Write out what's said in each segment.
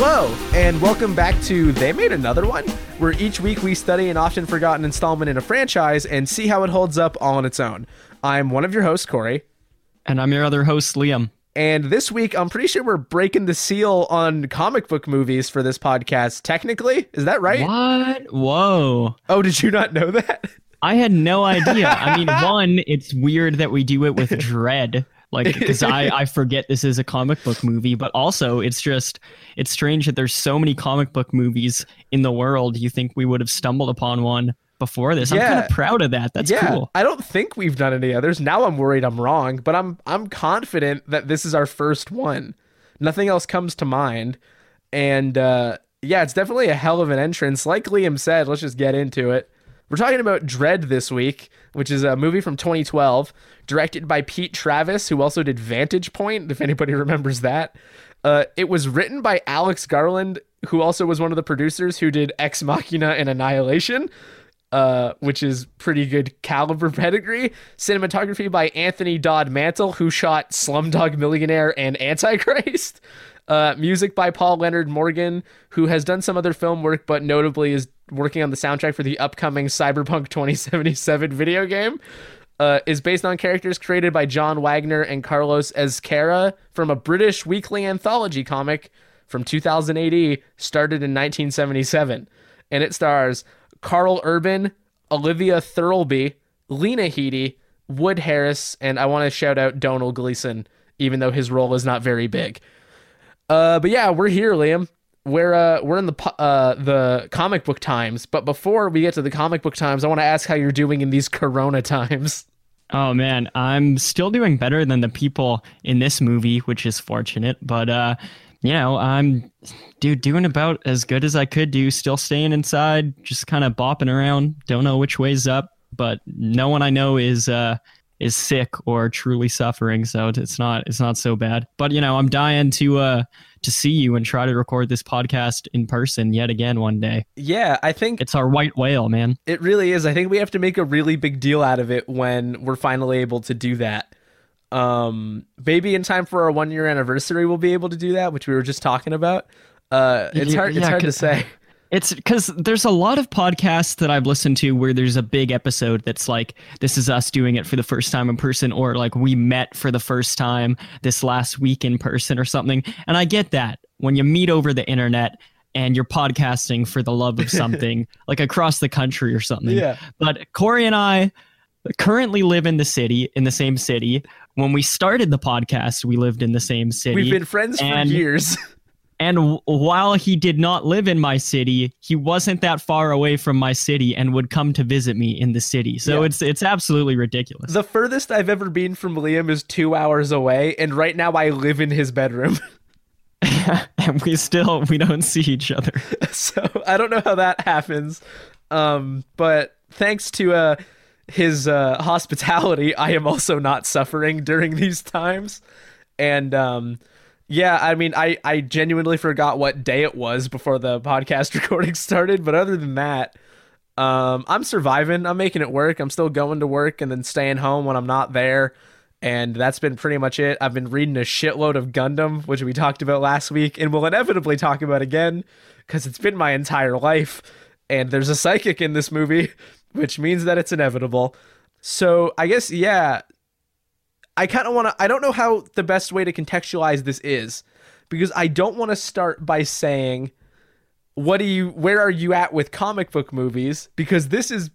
Hello, and welcome back to They Made Another One, where each week we study an often forgotten installment in a franchise and see how it holds up all on its own. I'm one of your hosts, Corey, And I'm your other host, Liam. and this week I'm pretty sure we're breaking the seal on comic book movies for this podcast. Technically, is that right? What? Whoa. Oh, did you not know that? I had no idea. I mean, one, it's weird that we do it with Dredd. Like, because I, I forget this is a comic book movie, but also it's just, it's strange that there's so many comic book movies in the world. You think we would have stumbled upon one before this. yeah. I'm kind of proud of that. That's yeah, cool. I don't think we've done any others. Now I'm worried I'm wrong, but I'm I'm confident that this is our first one. Nothing else comes to mind, and uh, yeah, it's definitely a hell of an entrance. Like Liam said, let's just get into it. We're talking about Dredd this week, which is a movie from 2012, directed by Pete Travis, who also did Vantage Point, if anybody remembers that. Uh, it was written by Alex Garland, who also was one of the producers who did Ex Machina and Annihilation uh, which is pretty good caliber pedigree. Cinematography by Anthony Dodd Mantle, who shot Slumdog Millionaire and Antichrist. Uh, music by Paul Leonard Morgan, who has done some other film work, but notably is working on the soundtrack for the upcoming Cyberpunk 2077 video game. Uh, is based on characters created by John Wagner and Carlos Ezquerra from a British weekly anthology comic from 2000 AD, started in 1977. And it stars Carl Urban, Olivia Thirlby, Lena Headey, Wood Harris, and I want to shout out Domhnall Gleeson, even though his role is not very big. Uh, but yeah, we're here, Liam. We're uh, we're in the uh, the comic book times. But before we get to the comic book times, I want to ask how you're doing in these Corona times. Oh man, I'm still doing better than the people in this movie, which is fortunate. But uh, you know, I'm dude doing about as good as I could do. Still staying inside, just kind of bopping around. Don't know which way's up, but no one I know is uh is sick or truly suffering, so it's not it's not so bad. But you know, I'm dying to uh to see you and try to record this podcast in person yet again one day. Yeah, I think It's our white whale, man. It really is. I think we have to make a really big deal out of it when we're finally able to do that. Um, maybe in time for our one year anniversary, we'll be able to do that, which we were just talking about. Uh, it's Yeah, hard. It's hard to say. It's because there's a lot of podcasts that I've listened to where there's a big episode that's like, this is us doing it for the first time in person, or like we met for the first time this last week in person or something. And I get that when you meet over the internet and you're podcasting for the love of something, like across the country or something. Yeah. But Corey and I currently live in the city, in the same city. When we started the podcast, we lived in the same city. We've been friends for years. And w- while he did not live in my city, he wasn't that far away from my city and would come to visit me in the city. So Yeah. it's it's absolutely ridiculous. the furthest I've ever been from Liam is two hours away, and right now I live in his bedroom. and we still we don't see each other. so I don't know how that happens. Um, but thanks to uh, his uh, hospitality, I am also not suffering during these times. And um, yeah, I mean, I, I genuinely forgot what day it was before the podcast recording started. But other than that, um, I'm surviving. I'm making it work. I'm still going to work and then staying home when I'm not there. And that's been pretty much it. I've been reading a shitload of Gundam, which we talked about last week and will inevitably talk about again because it's been my entire life. And there's a psychic in this movie, which means that it's inevitable. So I guess, yeah, I kind of want to, I don't know how the best way to contextualize this is because I don't want to start by saying, what do you, where are you at with comic book movies? Because this is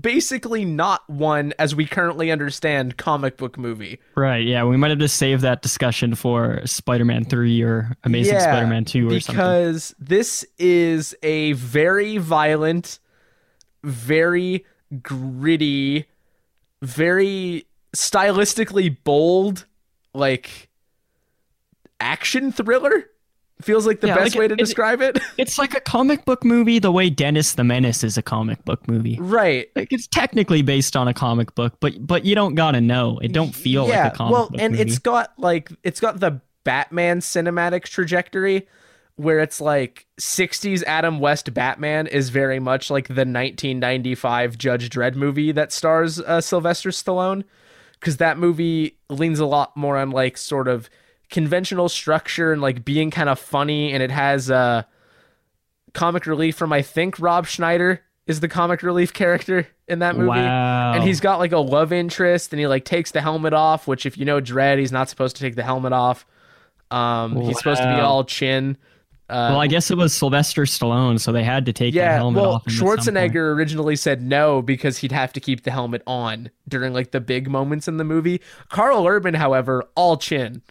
basically not one as we currently understand comic book movie. Right, yeah. We might have to save that discussion for Spider-Man 3 or Amazing Yeah, Spider-Man 2 or something. because this is a very violent, very gritty, very stylistically bold, like action thriller. Feels like the Yeah, best like, way to it- describe it. It's like a comic book movie the way Dennis the Menace is a comic book movie. right. Like it's technically based on a comic book, but but you don't gotta know. It don't feel yeah, like a comic well, book and movie. it's got like it's got the Batman cinematic trajectory where it's like 60s Adam West Batman is very much like the 1995 Judge Dredd movie that stars uh, Sylvester Stallone cuz that movie leans a lot more on like sort of conventional structure and like being kind of funny and it has uh comic relief from I think Rob Schneider is the comic relief character in that movie. Wow. And he's got like a love interest and he like takes the helmet off, which if you know Dredd, he's not supposed to take the helmet off. Um he's supposed to be all chin. Uh, well, I guess it was Sylvester Stallone, so they had to take the helmet well, off. him at some point. Schwarzenegger originally said no because he'd have to keep the helmet on during like the big moments in the movie. Carl Urban, however, all chin.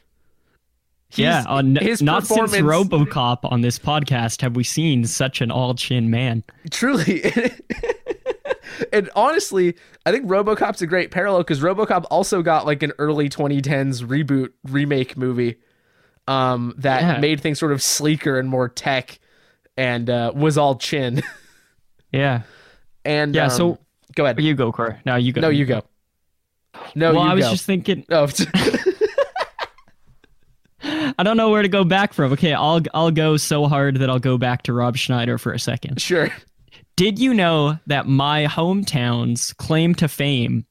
Yeah, uh, n- his not since RoboCop on this podcast have we seen such an all-chin man. truly. and honestly, I think RoboCop's a great parallel because RoboCop also got like an early 2010s reboot remake movie um, that Yeah. made things sort of sleeker and more tech, and uh, was all chin. Yeah, and Yeah, um, so- go ahead. you go, Cor. No, you go. No, you go. No, well, I was go. just thinking. Oh, I don't know where to go back from. Okay, I'll I'll go so hard that I'll go back to Rob Schneider for a second. sure. Did you know that my hometown's claim to fame,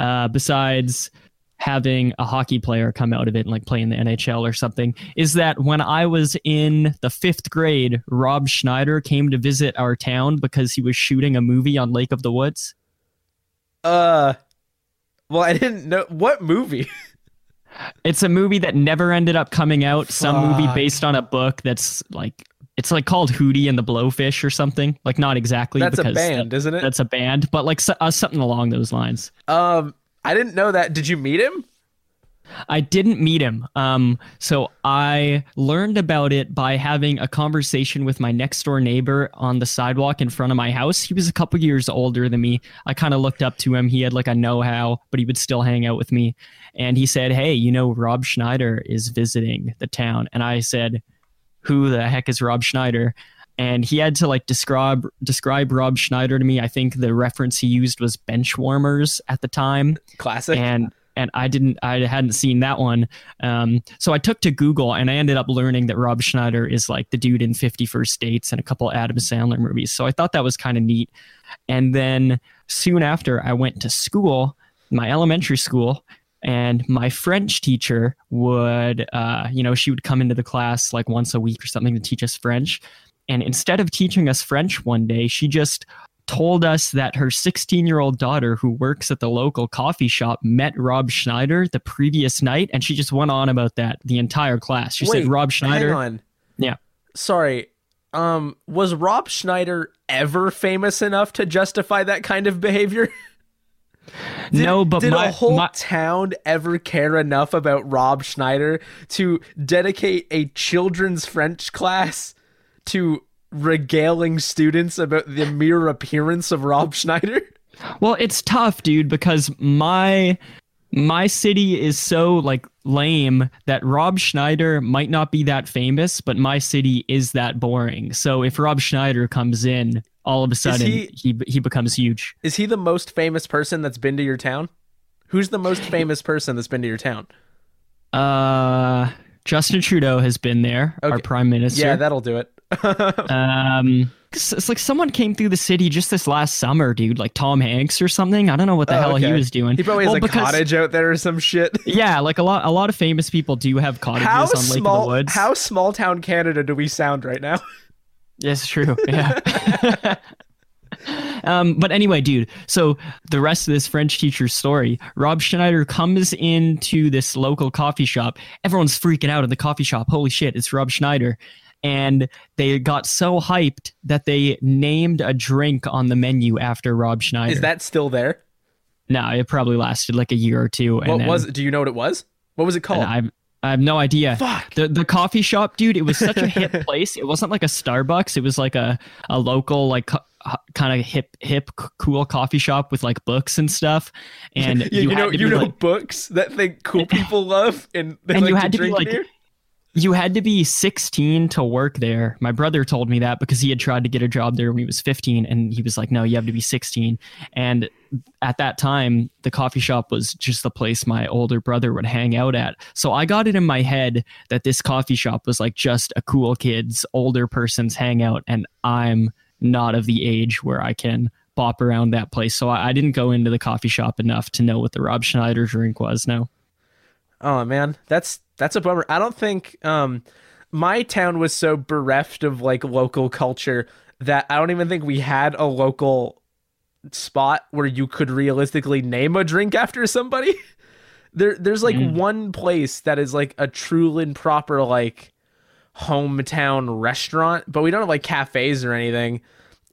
uh, besides having a hockey player come out of it and like play in the NHL or something, is that when I was in the fifth grade, Rob Schneider came to visit our town because he was shooting a movie on Lake of the Woods. Uh, well, I didn't know what movie. It's a movie that never ended up coming out. Some movie based on a book that's like it's like called Hootie and the Blowfish or something. Like not exactly That's a band, that- isn't it? that's a band, but like so, uh, something along those lines. Um, I didn't know that. Did you meet him? I didn't meet him. Um, so I learned about it by having a conversation with my next door neighbor on the sidewalk in front of my house. He was a couple years older than me. I kind of looked up to him. He had like a know how, but he would still hang out with me. And he said, Hey, you know, Rob Schneider is visiting the town. And I said, Who the heck is Rob Schneider? And he had to like describe describe Rob Schneider to me. I think the reference he used was bench warmers at the time Classic. and and I didn't I hadn't seen that one. Um, so I took to Google and I ended up learning that Rob Schneider is like the dude in 50 First Dates and a couple Adam Sandler movies. So I thought that was kind of neat. And then soon after I went to school, my elementary school, and my French teacher would uh, you know, she would come into the class like once a week or something to teach us French. And instead of teaching us French one day, she just told us that her 16 year old daughter, who works at the local coffee shop, met Rob Schneider the previous night. And she just went on about that the entire class. She Wait, said, Rob Hang Schneider. on. Yeah. Sorry. Um, was Rob Schneider ever famous enough to justify that kind of behavior? Did- no, but did my, a whole my- town ever care enough about Rob Schneider to dedicate a children's French class to regaling students about the mere appearance of Rob Schneider? well, it's tough, dude, because my my city is so like lame that Rob Schneider might not be that famous, but my city is that boring. So if Rob Schneider comes in, all of a sudden he- he he becomes huge. Is he the most famous person that's been to your town? Who's the most famous person that's been to your town? Uh, Justin Trudeau has been there, our prime minister. Yeah, that'll do it. um, it's, like someone came through the city just this last summer, dude. Like Tom Hanks or something. I don't know what the Oh, hell he was doing. He probably has Well, a because- cottage out there or some shit. Yeah, like a lot, a lot of famous people do have cottages How on Lake of the small? Woods. How small town Canada do we sound right now? Yes, true. Yeah. um, but anyway, dude. So the rest of this French teacher's story, Rob Schneider comes into this local coffee shop. Everyone's freaking out in the coffee shop. Holy shit, it's Rob Schneider. And they got so hyped that they named a drink on the menu after Rob Schneider. Is that still there? no? It probably lasted like a year or two. And What was? it? Do you know what it was? What was it called? I've I have no idea. Fuck. The the coffee shop, dude. It was such a hip place. It wasn't like a Starbucks. It was like a a local like uh, kind of hip hip cool coffee shop with like books and stuff. And Yeah, you, had know, to you be, know like, books that think cool people love, and they And like you had to be, drink like, beer. You had to be 16 to work there. My brother told me that because he had tried to get a job there when he was 15 and he was like, "No, you have to be 16." And at that time, the coffee shop was just the place my older brother would hang out at. So I got it in my head that this coffee shop was like just a cool kids, older person's hangout and I'm not of the age where I can bop around that place. So I, I didn't go into the coffee shop enough to know what the Rob Schneider drink was. No. Oh man, that's That's a bummer. I don't think um my town was so bereft of like local culture that I don't even think we had a local spot where you could realistically name a drink after somebody. there there's like Mm. one place that is like a true and proper like hometown restaurant, but we don't have like cafes or anything.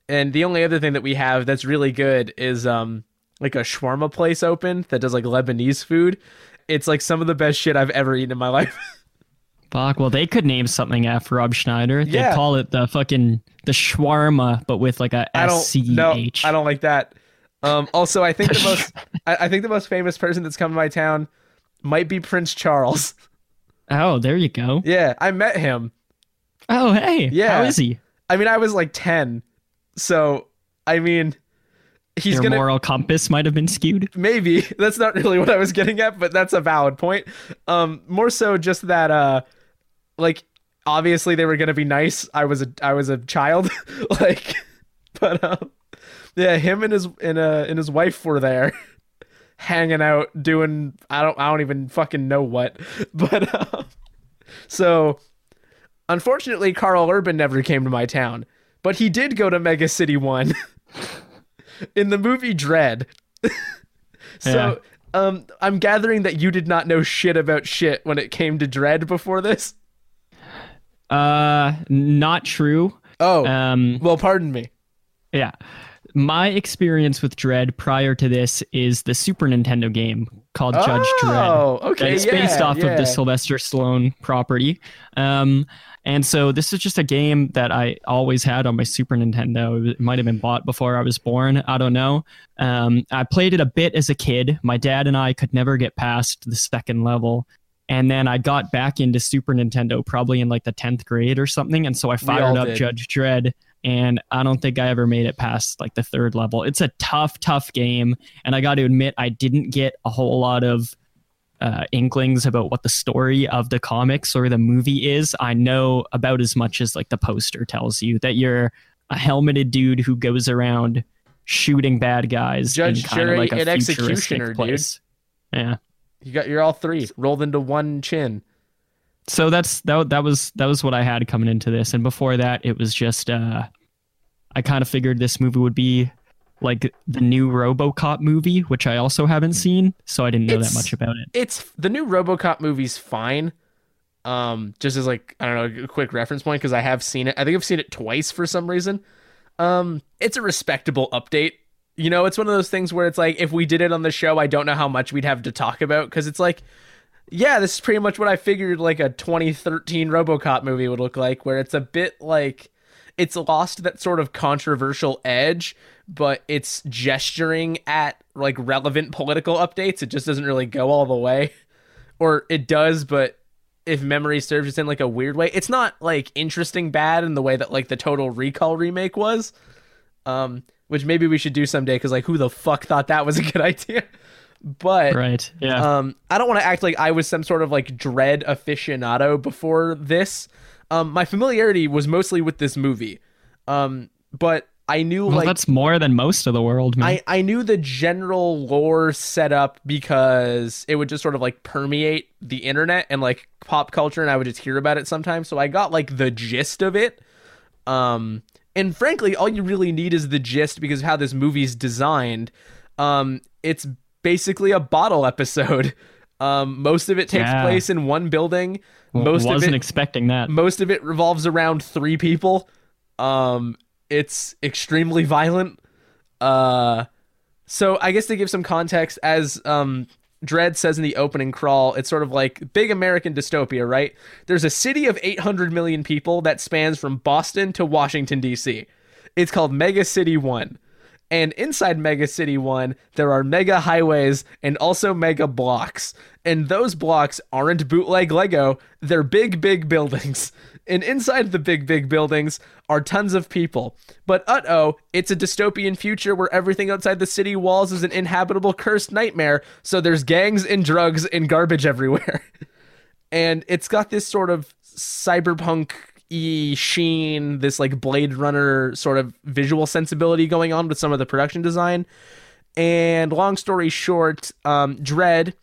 And the only other thing that we have that's really good is um like a shawarma place open that does like Lebanese food. It's like some of the best shit I've ever eaten in my life. Fuck. Well, they could name something after Rob Schneider. They Yeah. call it the fucking the shawarma, but with like a I S don't C no, H. I don't like that. Um also I think the most I, I think the most famous person that's come to my town might be Prince Charles. Oh, there you go. Yeah, I met him. Oh, hey. Yeah. How is he? I mean I was like 10. So I mean he's Your gonna moral compass might have been skewed. maybe. That's not really what i was getting at but that's a valid point. Um more so just that uh like obviously they were gonna be nice. I was a i was a child. Like but um yeah him and his and uh and his wife were there hanging out doing i don't i don't even fucking know what. But um, so unfortunately carl urban never came to my town but he did go to mega city 1 in the movie Dredd so um i'm gathering that you did not know shit about shit when it came to Dredd before this Uh, not true. oh Um, well pardon me yeah. My experience with Dredd prior to this is the Super Nintendo game called Judge Dredd. oh okay it's yeah, based off yeah. of the Sylvester Stallone property. Um, and so this is just a game that I always had on my Super Nintendo. It might have been bought before I was born. I don't know. Um, I played it a bit as a kid. My dad and I could never get past the second level. And then I got back into Super Nintendo probably in like the 10th grade or something. And so I fired up did. Judge Dredd. And I don't think I ever made it past like the third level. It's a tough, tough game. And I got to admit, I didn't get a whole lot of uh, inklings about what the story of the comics or the movie is. I know about as much as like the poster tells you that you're a helmeted dude who goes around shooting bad guys. Judge, jury, of like a and executioner, dude. Yeah. you got you're all three rolled into one chin So that's that. That was that was what I had coming into this, and before that, it was just uh, I kind of figured this movie would be like the new RoboCop movie, which I also haven't seen, so I didn't know It's- that much about it. it's the new robocop movie's fine. Um just as like i don't know a quick reference point because i have seen it. I think i've seen it twice for some reason. Um it's a respectable update. You know it's one of those things where it's like if we did it on the show i don't know how much we'd have to talk about because it's like yeah this is pretty much what i figured like a 2013 robocop movie would look like where it's a bit like it's lost that sort of controversial edge but it's gesturing at like relevant political updates. It just doesn't really go all the way. Or it does but if memory serves it's in like a weird way. It's not like interesting bad in the way that like the total recall remake was um which maybe we should do someday because like who the fuck thought that was a good idea but Right? Yeah. um, I don't want to act like I was some sort of like Dredd aficionado before this. Um, my familiarity was mostly with this movie, um, but I knew well, like that's more than most of the world, man. I, I knew the general lore setup because it would just sort of like permeate the internet and like pop culture and I would just hear about it sometimes. So I got like the gist of it. Um and frankly, all you really need is the gist because of how this movie's designed. Um it's basically a bottle episode. Um most of it takes Yeah. place in one building. Most wasn't of it expecting that. most of it revolves around three people um it's extremely violent uh so i guess to give some context as um Dredd says in the opening crawl, it's sort of like big American dystopia, right? There's a city of 800 million people that spans from Boston to Washington, D.C. It's called Mega City 1. And inside Mega City 1, there are mega highways and also mega blocks. And those blocks aren't bootleg Lego, they're big, big buildings. And inside the big, big buildings are tons of people. But uh oh, it's a dystopian future where everything outside the city walls is an inhabitable cursed nightmare. So there's gangs and drugs and garbage everywhere. and it's got this sort of cyberpunk y sheen, this like Blade Runner sort of visual sensibility going on with some of the production design. And long story short, um, Dredd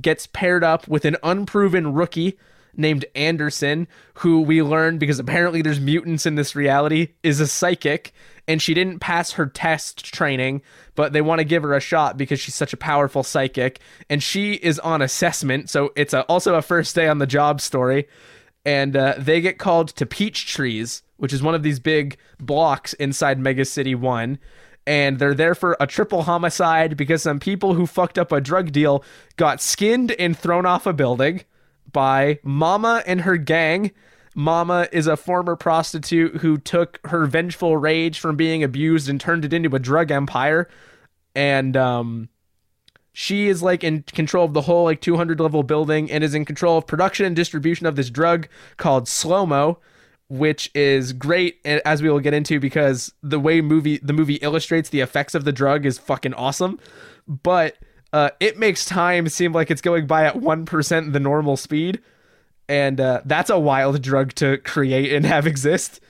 gets paired up with an unproven rookie named Anderson, who we learn because apparently there's mutants in this reality, is a psychic, and she didn't pass her test training, but they want to give her a shot because she's such a powerful psychic, and she is on assessment, so it's a, also a first day on the job story, and uh, they get called to Peach Trees, which is one of these big blocks inside Mega City One. And they're there for a triple homicide because some people who fucked up a drug deal got skinned and thrown off a building by Mama and her gang. Mama is a former prostitute who took her vengeful rage from being abused and turned it into a drug empire. And um she is like in control of the whole like 200 level building and is in control of production and distribution of this drug called slow-mo which is great as we will get into because the way movie the movie illustrates the effects of the drug is fucking awesome but uh, it makes time seem like it's going by at 1% the normal speed. And uh, that's a wild drug to create and have exist.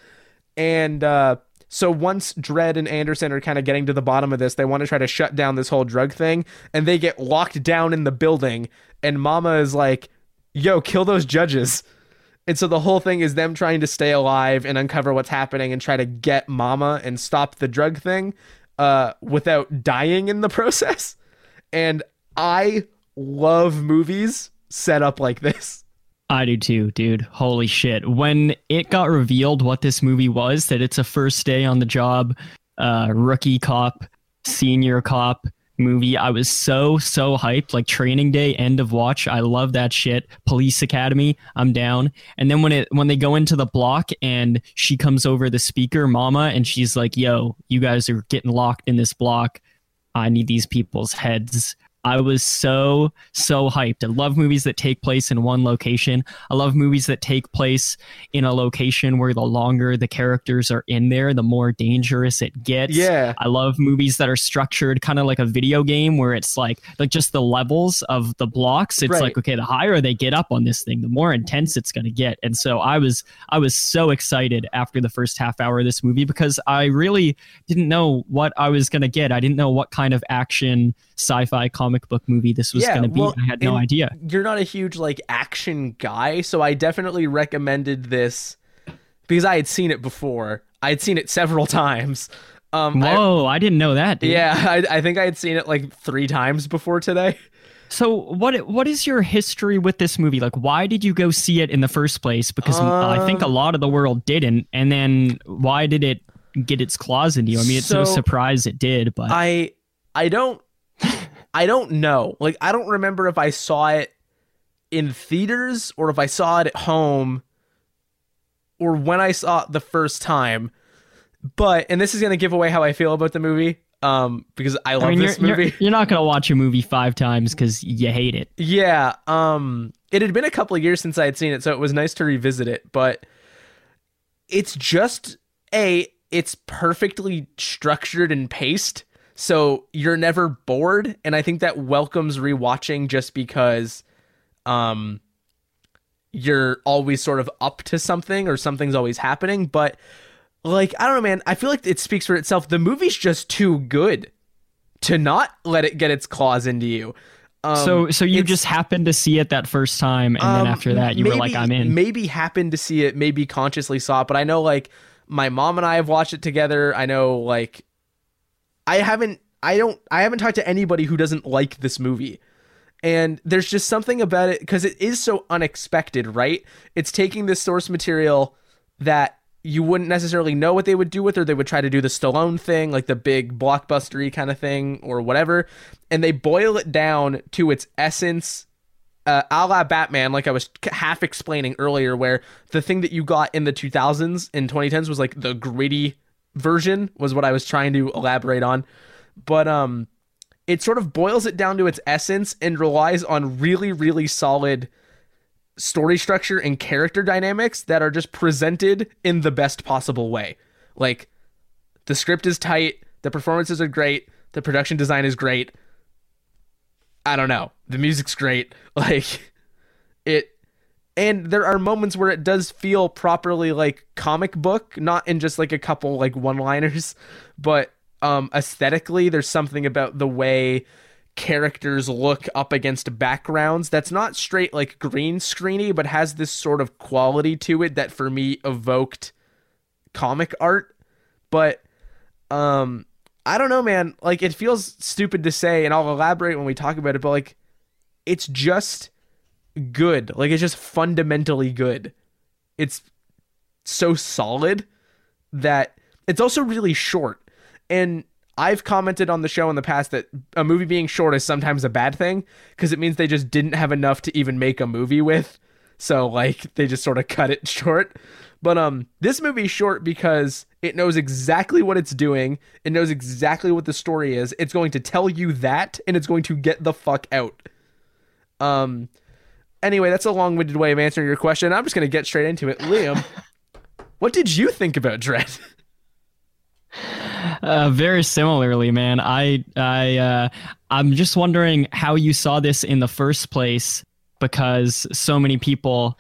And uh, so once Dredd and Anderson are kind of getting to the bottom of this, they want to try to shut down this whole drug thing. And they get locked down in the building. And Mama is like, yo, kill those judges. And so the whole thing is them trying to stay alive and uncover what's happening and try to get Mama and stop the drug thing uh, without dying in the process. And I love movies set up like this. I do too, dude. Holy shit. When it got revealed what this movie was, that it's a first day on the job, uh, rookie cop, senior cop movie, I was so, so hyped. Like training day, end of watch. I love that shit. Police Academy, I'm down. And then when it when they go into the block and she comes over the speaker, mama, and she's like, yo, you guys are getting locked in this block. I need these people's heads I was so, so hyped. I love movies that take place in one location. I love movies that take place in a location where the longer the characters are in there, the more dangerous it gets. Yeah. I love movies that are structured kind of like a video game where it's like like just the levels of the blocks. It's right. like, okay, the higher they get up on this thing, the more intense it's gonna get. And so I was I was so excited after the first half hour of this movie because I really didn't know what I was gonna get. I didn't know what kind of action sci-fi comic book movie this was yeah, going to be. Well, I had no idea. You're not a huge like action guy, so I definitely recommended this because I had seen it before. I had seen it several times. Um, Whoa, I, I, didn't know that. Dude. Yeah, I, I think I had seen it like three times before today. So what what is your history with this movie? Like, why did you go see it in the first place? Because I think a um, lot of the world didn't, and then why did it get its claws into you? I mean, it's so, no surprise it did, but I I don't I don't know. Like I don't remember if I saw it in theaters or if I saw it at home or when I saw it the first time. But and this is gonna give away how I feel about the movie. Um, because I love I mean, this you're, movie. You're, you're, not gonna watch a movie five times because you hate it. Yeah. Um, it had been a couple of years since I had seen it, so it was nice to revisit it. But it's just a it's perfectly structured and paced so you're never bored, and I think that welcomes rewatching just because um you're always sort of up to something or something's always happening. But like, I don't know, man. I feel like it speaks for itself. The movie's just too good to not let it get its claws into you. Um, so, so you just happened to see it that first time, and um, then after that, you maybe, were like, "I'm in." Maybe happened to see it, maybe consciously saw it, but I know like my mom and I have watched it together. I know like I haven't I don't I haven't talked to anybody who doesn't like this movie. And there's just something about it because it is so unexpected, right? It's taking this source material that you wouldn't necessarily know what they would do with, or they would try to do the Stallone thing, like the big blockbustery kind of thing, or whatever, and they boil it down to its essence, uh, a la Batman, like I was half explaining earlier, where the thing that you got in the 2000s and 2010s was like the gritty version was what I was trying to elaborate on. But um it sort of boils it down to its essence and relies on really really solid story structure and character dynamics that are just presented in the best possible way. Like the script is tight, the performances are great, the production design is great. I don't know. The music's great. Like it and there are moments where it does feel properly like comic book not in just like a couple like one liners but um aesthetically there's something about the way characters look up against backgrounds that's not straight like green screeny but has this sort of quality to it that for me evoked comic art. But um I don't know man. Like it feels stupid to say and I'll elaborate when we talk about it but like it's just good like it's just fundamentally good it's so solid that it's also really short and I've commented on the show in the past that a movie being short is sometimes a bad thing because it means they just didn't have enough to even make a movie with. So like they just sort of cut it short. But um this movie's short because it knows exactly what it's doing. It knows exactly what the story is. It's going to tell you that and it's going to get the fuck out. Um anyway, that's a long-winded way of answering your question. I'm just going to get straight into it. Liam, what did you think about Dredd? Uh, very similarly, man. I I uh, I'm just wondering how you saw this in the first place because so many people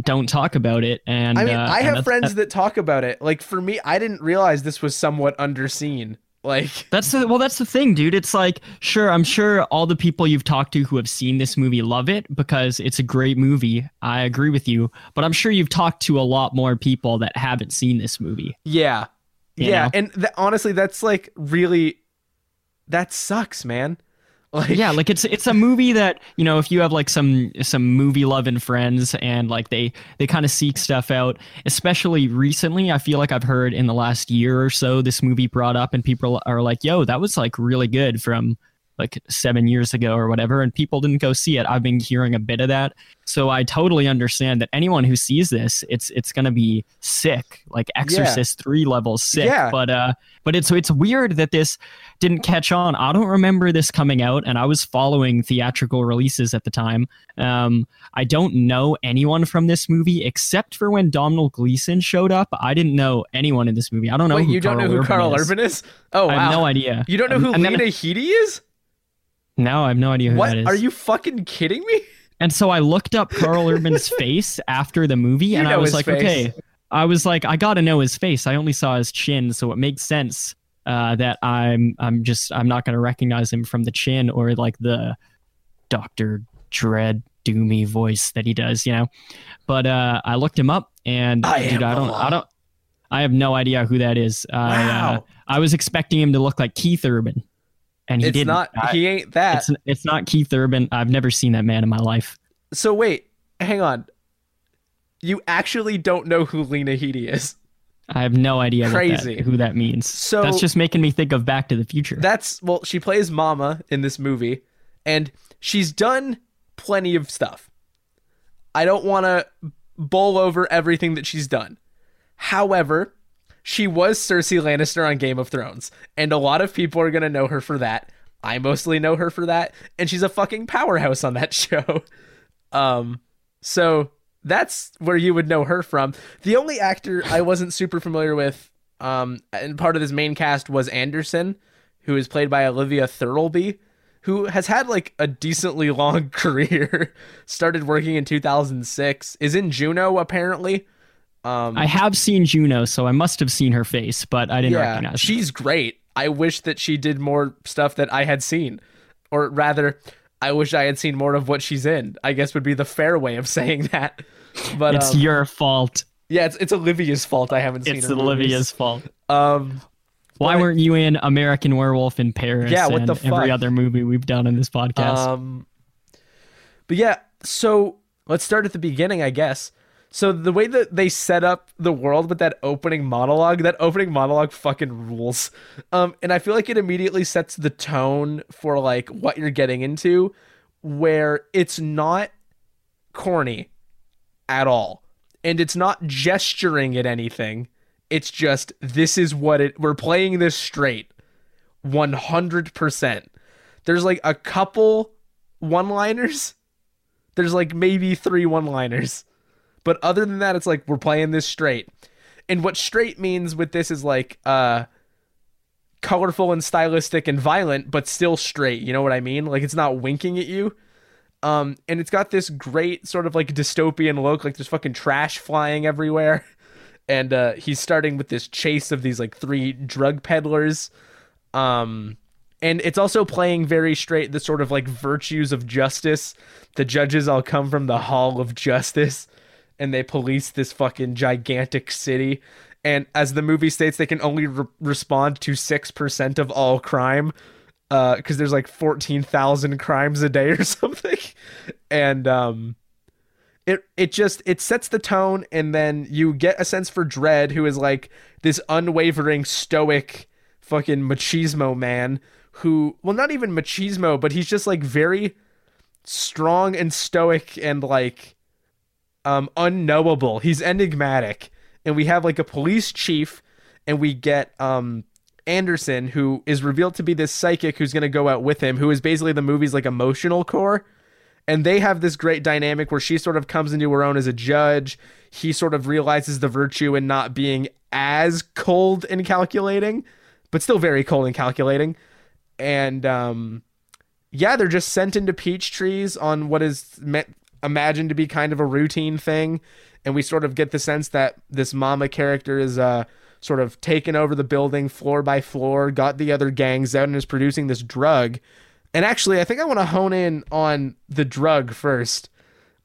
don't talk about it. And I mean, uh, I have friends that talk about it. Like for me, I didn't realize this was somewhat underseen. Like That's the well. That's the thing, dude. It's like sure, I'm sure all the people you've talked to who have seen this movie love it because it's a great movie. I agree with you, but I'm sure you've talked to a lot more people that haven't seen this movie. yeah, yeah, know? and th- honestly, that's like really that sucks, man. Like yeah like it's it's a movie that you know if you have like some some movie loving friends and like they they kind of seek stuff out especially recently i feel like i've heard in the last year or so this movie brought up and people are like yo that was like really good from like seven years ago or whatever and people didn't go see it i've been hearing a bit of that so i totally understand that anyone who sees this it's it's gonna be sick like exorcist 3 levels sick Yeah. but uh but it's it's weird that this didn't catch on. I don't remember this coming out, and I was following theatrical releases at the time. Um, I don't know anyone from this movie except for when Domhnall Gleeson showed up. I didn't know anyone in this movie. I don't know. Wait, who you don't Carl know who Urban Carl is. Urban is? Oh I have no idea. you don't know who And then- Lena Headey is? No, I have no idea who What that is. are you fucking kidding me? And so I looked up Carl Urban's face after the movie, You and I was like, face. okay. I was like, I gotta know his face. I only saw his chin, so it makes sense uh, that I'm I'm just I'm not gonna recognize him from the chin or like the Doctor Dread doomy voice that he does, you know. But uh, I looked him up, and I dude, I don't. I don't I have no idea who that is. I uh, Wow. I was expecting him to look like Keith Urban, and he it's didn't. not. I- he ain't that. it's it's not Keith Urban. I've never seen that man in my life. So wait, hang on. You actually don't know who Lena Headey is? I have no idea Crazy. that, who that means. So- that's just making me think of Back to the Future. That's well, she plays Mama in this movie, and she's done plenty of stuff. I don't want to bowl over everything that she's done. However, she was Cersei Lannister on Game of Thrones, and a lot of people are gonna know her for that. I mostly know her for that, and she's a fucking powerhouse on that show. Um, so that's where you would know her from. The only actor I wasn't super familiar with, um, and part of this main cast was Anderson, who is played by Olivia Thirlby, who has had like a decently long career. Started working in 2006, is in Juno apparently. Um, I have seen Juno, so I must have seen her face, but I didn't yeah, recognize. her. she's great. I wish that she did more stuff that I had seen, or rather, I wish I had seen more of what she's in. I guess would be the fair way of saying that. But It's um, your fault. yeah, it's it's Olivia's fault I haven't seen. It's her movies. Olivia's fault. Um, Why but- weren't you in American Werewolf in Paris? Yeah, what and the Every other movie we've done in this podcast. Um, but yeah, so let's start at the beginning, I guess. So the way that they set up the world with that opening monologue, that opening monologue fucking rules. Um, and I feel like it immediately sets the tone for like what you're getting into, where it's not corny at all, and it's not gesturing at anything. It's just this is what it. We're playing this straight, one hundred percent there's like a couple one liners. There's like maybe three one liners. But other than that, it's like we're playing this straight. And what straight means with this is like uh colorful and stylistic and violent, but still straight. You know what I mean? Like it's not winking at you. Um, and it's got this great sort of like dystopian look, like there's fucking trash flying everywhere. And uh, he's starting with this chase of these like three drug peddlers. Um, And it's also playing very straight the sort of like virtues of justice. The judges all come from the Hall of Justice and they police this fucking gigantic city. And as the movie states, they can only re- respond to 6% of all crime because uh, there's like 14,000 crimes a day or something. And um, it it just it sets the tone and then you get a sense for Dredd who is like this unwavering stoic fucking machismo man who well not even machismo but he's just like very strong and stoic and like um unknowable. He's enigmatic and we have like a police chief and we get um Anderson who is revealed to be this psychic who's going to go out with him who is basically the movie's like emotional core and they have this great dynamic where she sort of comes into her own as a judge. He sort of realizes the virtue in not being as cold and calculating, but still very cold and calculating. And um, yeah, they're just sent into peach trees on what is meant imagined to be kind of a routine thing, and we sort of get the sense that this mama character is uh sort of taken over the building floor by floor, got the other gangs out, and is producing this drug and actually, I think I want to hone in on the drug first.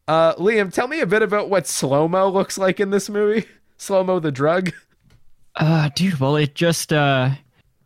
Uh, Liam, tell me a bit about what slow mo looks like in this movie. Slow mo, the drug. Uh, dude, well, it just uh,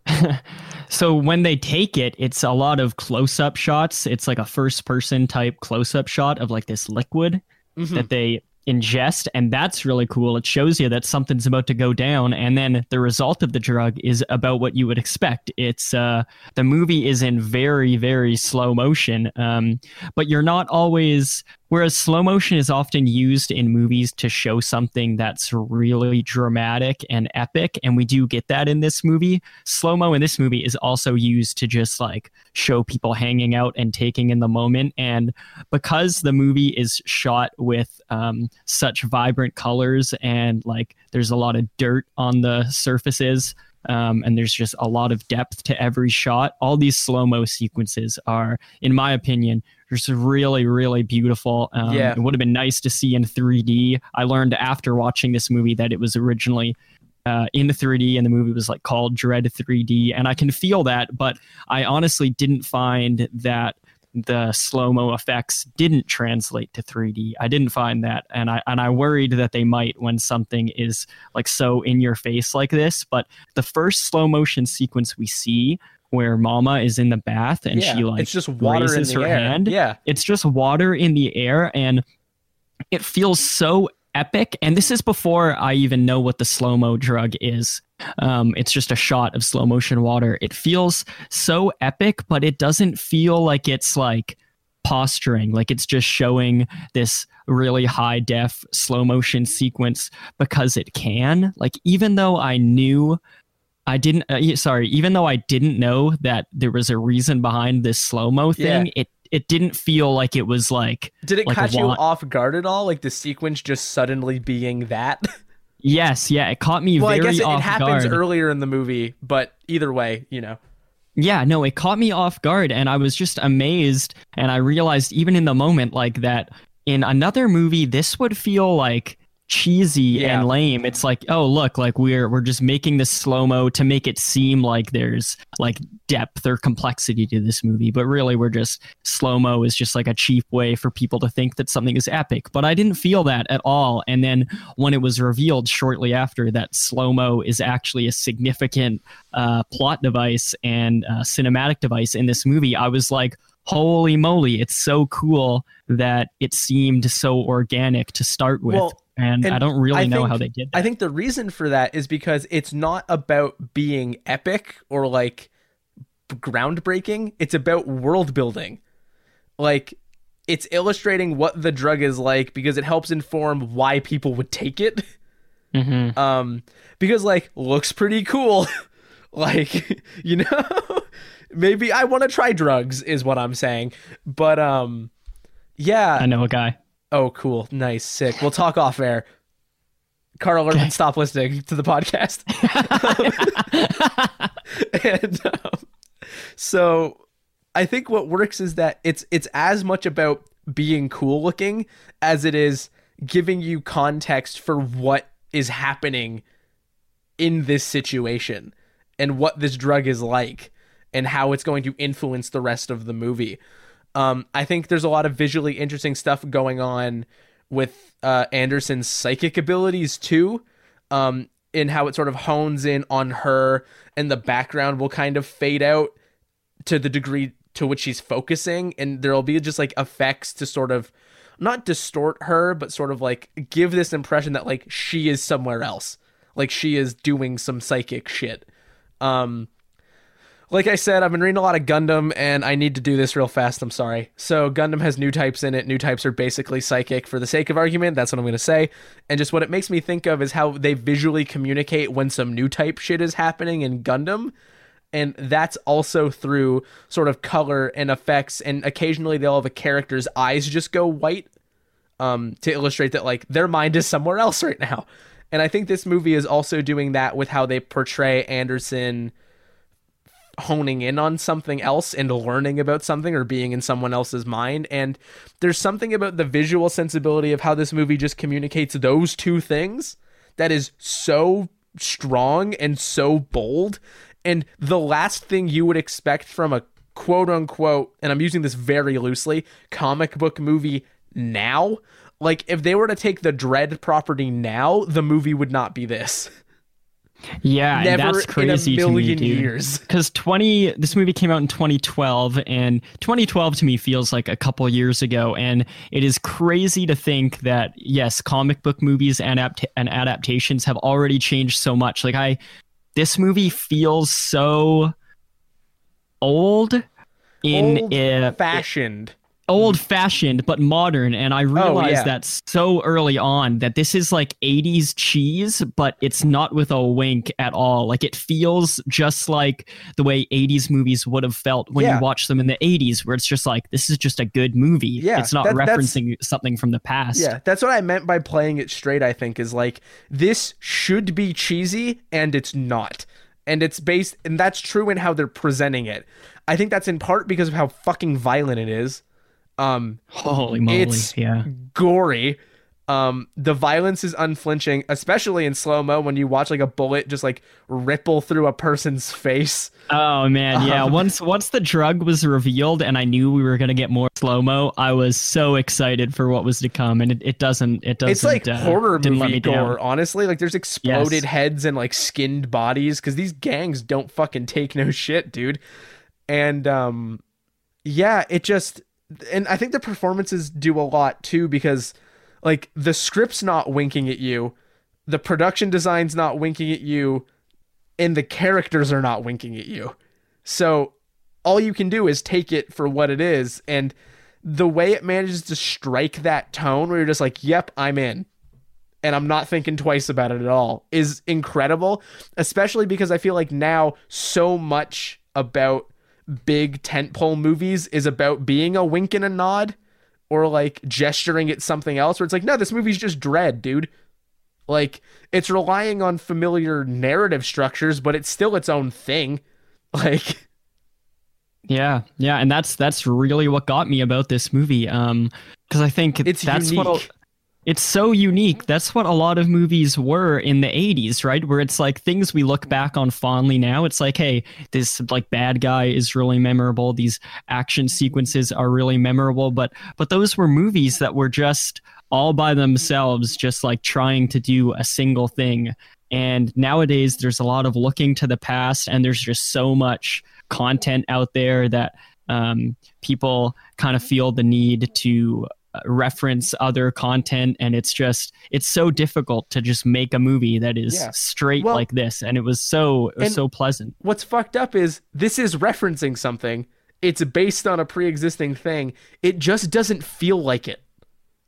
so when they take it, it's a lot of close up shots. It's like a first person type close up shot of like this liquid mm-hmm. that they ingest and that's really cool it shows you that something's about to go down and then the result of the drug is about what you would expect it's uh the movie is in very very slow motion um but you're not always Whereas slow motion is often used in movies to show something that's really dramatic and epic, and we do get that in this movie. Slow mo in this movie is also used to just like show people hanging out and taking in the moment. And because the movie is shot with um, such vibrant colors and like there's a lot of dirt on the surfaces, um, and there's just a lot of depth to every shot. All these slow mo sequences are, in my opinion, just really, really beautiful. Um, yeah. It would have been nice to see in 3D. I learned after watching this movie that it was originally uh, in 3D and the movie was like called Dredd 3D. And I can feel that, but I honestly didn't find that the slow mo effects didn't translate to 3D. I didn't find that, and I and I worried that they might when something is like so in your face like this. But the first slow motion sequence we see where Mama is in the bath and yeah, she like it's just water raises her air. hand. Yeah, it's just water in the air, and it feels so epic. And this is before I even know what the slow mo drug is. Um, it's just a shot of slow motion water. It feels so epic, but it doesn't feel like it's like posturing, like it's just showing this really high def slow motion sequence because it can. Like, even though I knew I didn't. Uh, sorry, even though I didn't know that there was a reason behind this slow mo thing, yeah. it it didn't feel like it was like. Did it like catch you off guard at all? Like the sequence just suddenly being that. yes, yeah, it caught me off. Guard. Well, I guess it, it happens guard. earlier in the movie, but either way, you know. Yeah, no, it caught me off guard, and I was just amazed, and I realized even in the moment like that in another movie, this would feel like cheesy yeah. and lame. It's like, oh look, like we're we're just making this slow mo to make it seem like there's like depth or complexity to this movie, but really we're just slow mo is just like a cheap way for people to think that something is epic. But I didn't feel that at all. And then when it was revealed shortly after that slow mo is actually a significant uh, plot device and uh, cinematic device in this movie, I was like, holy moly, it's so cool that it seemed so organic to start with. Well, and, and I don't really I know think, how they did that. I think the reason for that is because it's not about being epic or like groundbreaking, it's about world building. Like it's illustrating what the drug is like because it helps inform why people would take it. Mm-hmm. Um, because like looks pretty cool. like you know, maybe I want to try drugs is what I'm saying. But um, yeah, I know a guy. Oh, cool. Nice. Sick. We'll talk off air. Carl okay. stop listening to the podcast. and um, so I think what works is that it's it's as much about being cool looking as it is giving you context for what is happening in this situation and what this drug is like and how it's going to influence the rest of the movie. Um, I think there's a lot of visually interesting stuff going on with uh, Anderson's psychic abilities too, um, in how it sort of hones in on her, and the background will kind of fade out to the degree to which she's focusing, and there'll be just like effects to sort of not distort her, but sort of like give this impression that like she is somewhere else, like she is doing some psychic shit. Um, like I said, I've been reading a lot of Gundam, and I need to do this real fast. I'm sorry. So Gundam has new types in it. New types are basically psychic. For the sake of argument, that's what I'm going to say. And just what it makes me think of is how they visually communicate when some new type shit is happening in Gundam. And that's also through sort of color and effects, and occasionally they'll have a character's eyes just go white, um, to illustrate that like their mind is somewhere else right now. And I think this movie is also doing that with how they portray Anderson honing in on something else and learning about something or being in someone else's mind. And there's something about the visual sensibility of how this movie just communicates those two things that is so strong and so bold. And the last thing you would expect from a quote unquote, and I'm using this very loosely, comic book movie now. Like, if they were to take the Dredd property now, the movie would not be this. Yeah, Never that's crazy in a million to me, dude. years. Because twenty, this movie came out in 2012, and 2012 to me feels like a couple years ago, and it is crazy to think that yes, comic book movies and adapt- and adaptations have already changed so much. Like I, this movie feels so old in Old uh, fashioned. Old fashioned but modern and i oh, realized yeah. that so early on that this is like 80s cheese but it's not with a wink at all like it feels just like the way 80s movies would have felt when Yeah. you watch them in the 80s where it's just like this is just a good movie Yeah, it's not that- referencing something from the past Yeah, that's what I meant by playing it straight, I think, is like this should be cheesy and it's not. And it's based and that's true in how they're presenting it. I think that's in part because of how fucking violent it is. Um holy moly It's- yeah gory. Um the violence is unflinching, especially in slow-mo when you watch like a bullet just like ripple through a person's face. oh man yeah Um, once once the drug was revealed and i knew we were going to get more slow-mo i was so excited for what was to come and it, it doesn't it doesn't It's like uh, horror movie down. gore, honestly. Like there's exploded Yes. heads and like skinned bodies because these gangs don't fucking take no shit, dude. And um, yeah, it just and I think the performances do a lot too because like the script's not winking at you, the production design's not winking at you, and the characters are not winking at you. So all you can do is take it for what it is and the way it manages to strike that tone where you're just like, "Yep, I'm in." And I'm not thinking twice about it at all is incredible, especially because I feel like now so much about big tentpole movies is about being a wink and a nod or like gesturing at something else where it's like, no, this movie's just Dredd, dude. Like it's relying on familiar narrative structures, but it's still its own thing. Like Yeah, yeah, and that's that's really what got me about this movie. Um, because I think It's that's what unique. a- it's so unique. That's what a lot of movies were in the '80s, right? Where it's like things we look back on fondly now. It's like, hey, this like bad guy is really memorable. These action sequences are really memorable. But but those were movies that were just all by themselves, just like trying to do a single thing. And nowadays, there's a lot of looking to the past, and there's just so much content out there that um, people kind of feel the need to reference other content and it's just it's so difficult to just make a movie that is Yeah. straight Well- like this and it was so it was so pleasant what's fucked up is this is referencing something. It's based on a pre-existing thing. It just doesn't feel like it.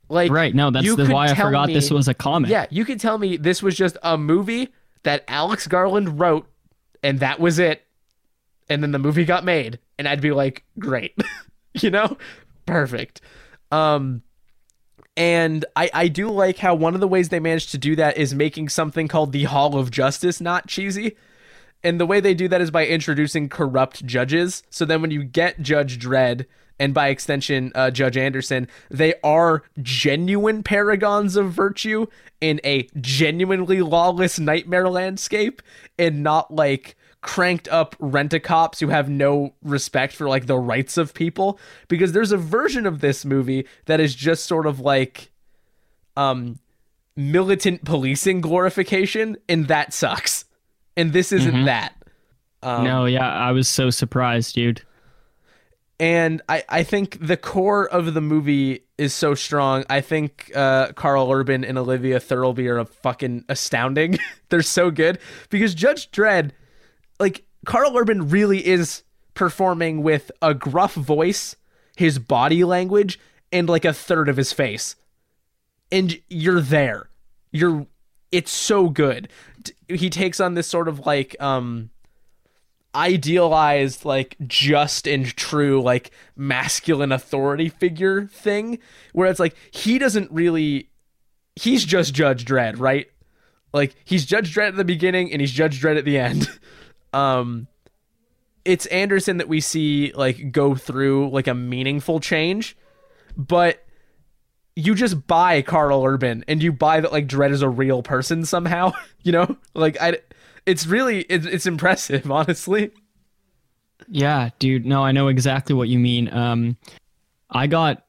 Like right no that's the, why i forgot this was a comic Yeah, you could tell me this was just a movie that Alex Garland wrote and that was it. And then the movie got made and I'd be like, "Great." you know? Perfect. Um and I, I do like how one of the ways they managed to do that is making something called the Hall of Justice not cheesy. And the way they do that is by introducing corrupt judges. So then when you get Judge Dredd and by extension uh, Judge Anderson, they are genuine paragons of virtue in a genuinely lawless nightmare landscape and not like cranked up rent a cops who have no respect for like the rights of people because there's a version of this movie that is just sort of like um militant policing glorification and that sucks and this isn't Mhm. that um, no, yeah, I was so surprised, dude. and I, I think the core of the movie is so strong. I think uh, Karl Urban and Olivia Thirlby are fucking astounding. They're so good because Judge Dredd, like Karl Urban, really is performing with a gruff voice, his body language, and like a third of his face, and you're there. You're. It's so good. He takes on this sort of like um idealized like just and true like masculine authority figure thing where it's like he doesn't really he's just judge dredd right like he's judge dredd at the beginning and he's judge dredd at the end um it's anderson that we see like go through like a meaningful change but you just buy karl urban and you buy that like dredd is a real person somehow you know like i it's really it's, it's impressive honestly Yeah, dude. No, I know exactly what you mean. Um, I got,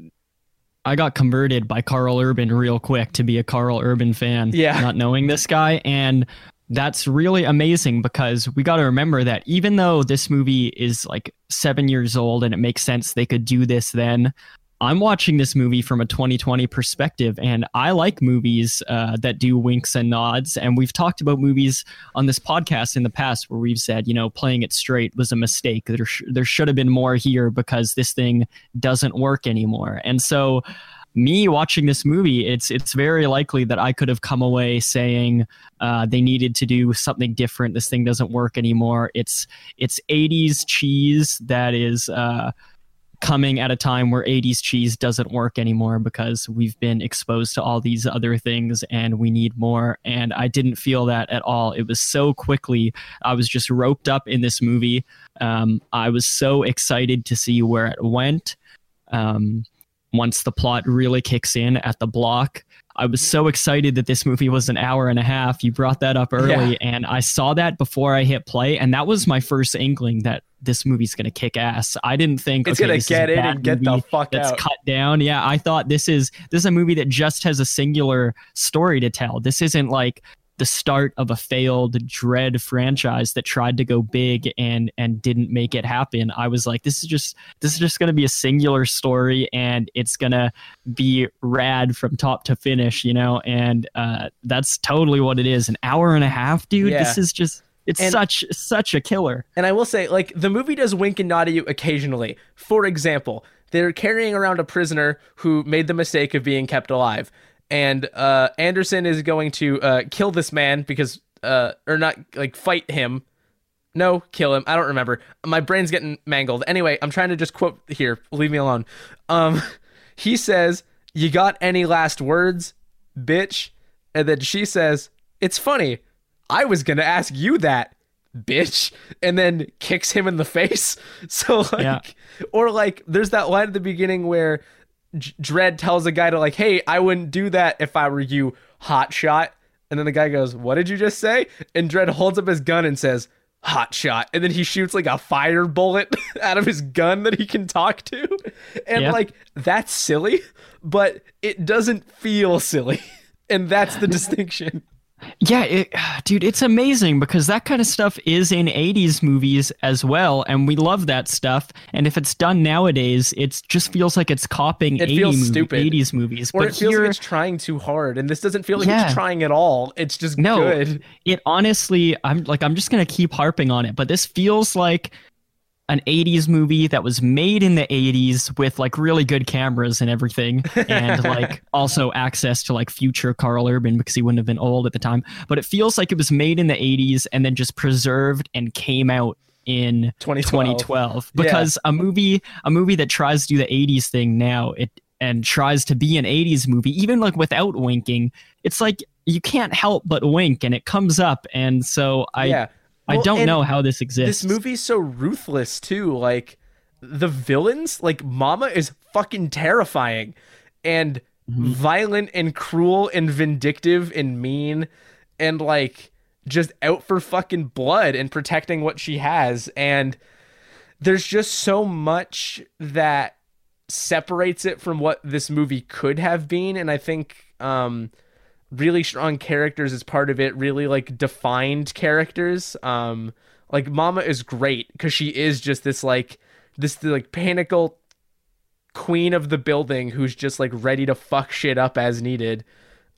I got converted by Karl Urban real quick to be a Karl Urban fan. Yeah. Not knowing this guy, and that's really amazing because we got to remember that even though this movie is like seven years old and it makes sense they could do this then. I'm watching this movie from a 2020 perspective, and I like movies uh, that do winks and nods. And we've talked about movies on this podcast in the past where we've said, you know, playing it straight was a mistake. There, sh- there should have been more here because this thing doesn't work anymore. And so, me watching this movie, it's it's very likely that I could have come away saying uh, they needed to do something different. This thing doesn't work anymore. It's it's 80s cheese that is. Uh, coming at a time where 80s cheese doesn't work anymore because we've been exposed to all these other things and we need more and i didn't feel that at all it was so quickly i was just roped up in this movie um, i was so excited to see where it went um, once the plot really kicks in at the block I was so excited that this movie was an hour and a half. You brought that up early, Yeah. and I saw that before I hit play, and that was my first inkling that this movie's gonna kick ass. I didn't think it's okay, gonna this is a get in and get the fuck that's out cut down. Yeah, I thought this is this is a movie that just has a singular story to tell. This isn't like the start of a failed Dredd franchise that tried to go big and and didn't make it happen. I was like, this is just this is just gonna be a singular story and it's gonna be rad from top to finish, you know, and uh, that's totally what it is. An hour and a half, dude. Yeah. This is just it's And- such such a killer. And I will say, like, the movie does wink and nod at you occasionally. For example, they're carrying around a prisoner who made the mistake of being kept alive. And uh, Anderson is going to uh, kill this man because, uh, or not, like, fight him. No, kill him. I don't remember. My brain's getting mangled. Anyway, I'm trying to just quote here. Leave me alone. Um, he says, You got any last words, bitch? And then she says, It's funny. I was going to ask you that bitch and then kicks him in the face so like Yeah. or like there's that line at the beginning where J- Dredd tells a guy to like hey I wouldn't do that if I were you hot shot. And then the guy goes what did you just say? And Dredd holds up his gun and says hot shot. And then he shoots like a fire bullet out of his gun that he can talk to. And Yeah. like that's silly but it doesn't feel silly. And that's the distinction Yeah, it, dude, it's amazing because that kind of stuff is in 80s movies as well, and we love that stuff. And if it's done nowadays, it just feels like it's copying It 80 feels stupid. 80s movies. or but it feels here, like it's trying too hard and this doesn't feel like Yeah. it's trying at all it's just No. good it honestly, I'm like, I'm just gonna keep harping on it, but this feels like an 80s movie that was made in the 80s with like really good cameras and everything and like also access to like future Karl Urban because he wouldn't have been old at the time but it feels like it was made in the 80s and then just preserved and came out in 2012. 2012 Yeah. because a movie a movie that tries to do the 80s thing now it and tries to be an 80s movie even like without winking it's like you can't help but wink and it comes up and so i yeah i don't know how this exists. this movie's so ruthless too like the villains like mama is fucking terrifying and Mm-hmm. violent and cruel and vindictive and mean and like just out for fucking blood and protecting what she has. And there's just so much that separates it from what this movie could have been. And i think um really strong characters is part of it really like defined characters. Um like mama is great because she is just this like this like pinnacle queen of the building who's just like ready to fuck shit up as needed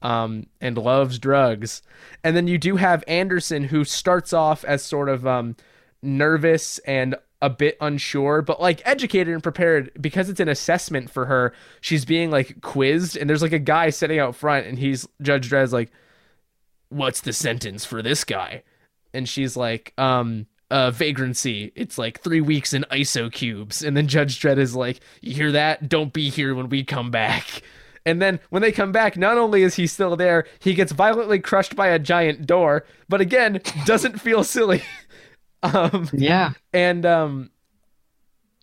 um and loves drugs. And then you do have anderson who starts off as sort of um nervous and a bit unsure, but like educated and prepared because it's an assessment for her. She's being like quizzed, and there's like a guy sitting out front, and he's Judge Dredd's like, "What's the sentence for this guy?" And she's like, "Um, uh, vagrancy. It's like three weeks in ISO cubes." And then Judge Dredd is like, "You hear that? Don't be here when we come back." And then when they come back, not only is he still there, he gets violently crushed by a giant door, but again, doesn't feel silly. Um, yeah. And um,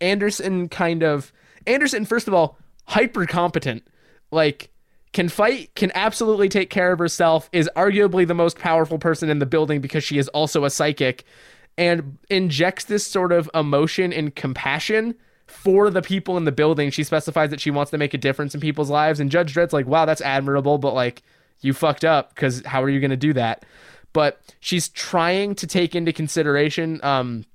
Anderson kind of Anderson, first of all, hyper competent. Like can fight, can absolutely take care of herself, is arguably the most powerful person in the building because she is also a psychic, and injects this sort of emotion and compassion for the people in the building. She specifies that she wants to make a difference in people's lives, and Judge Dredd's like, wow, that's admirable, but like, you fucked up because how are you going to do that? But she's trying to take into consideration um,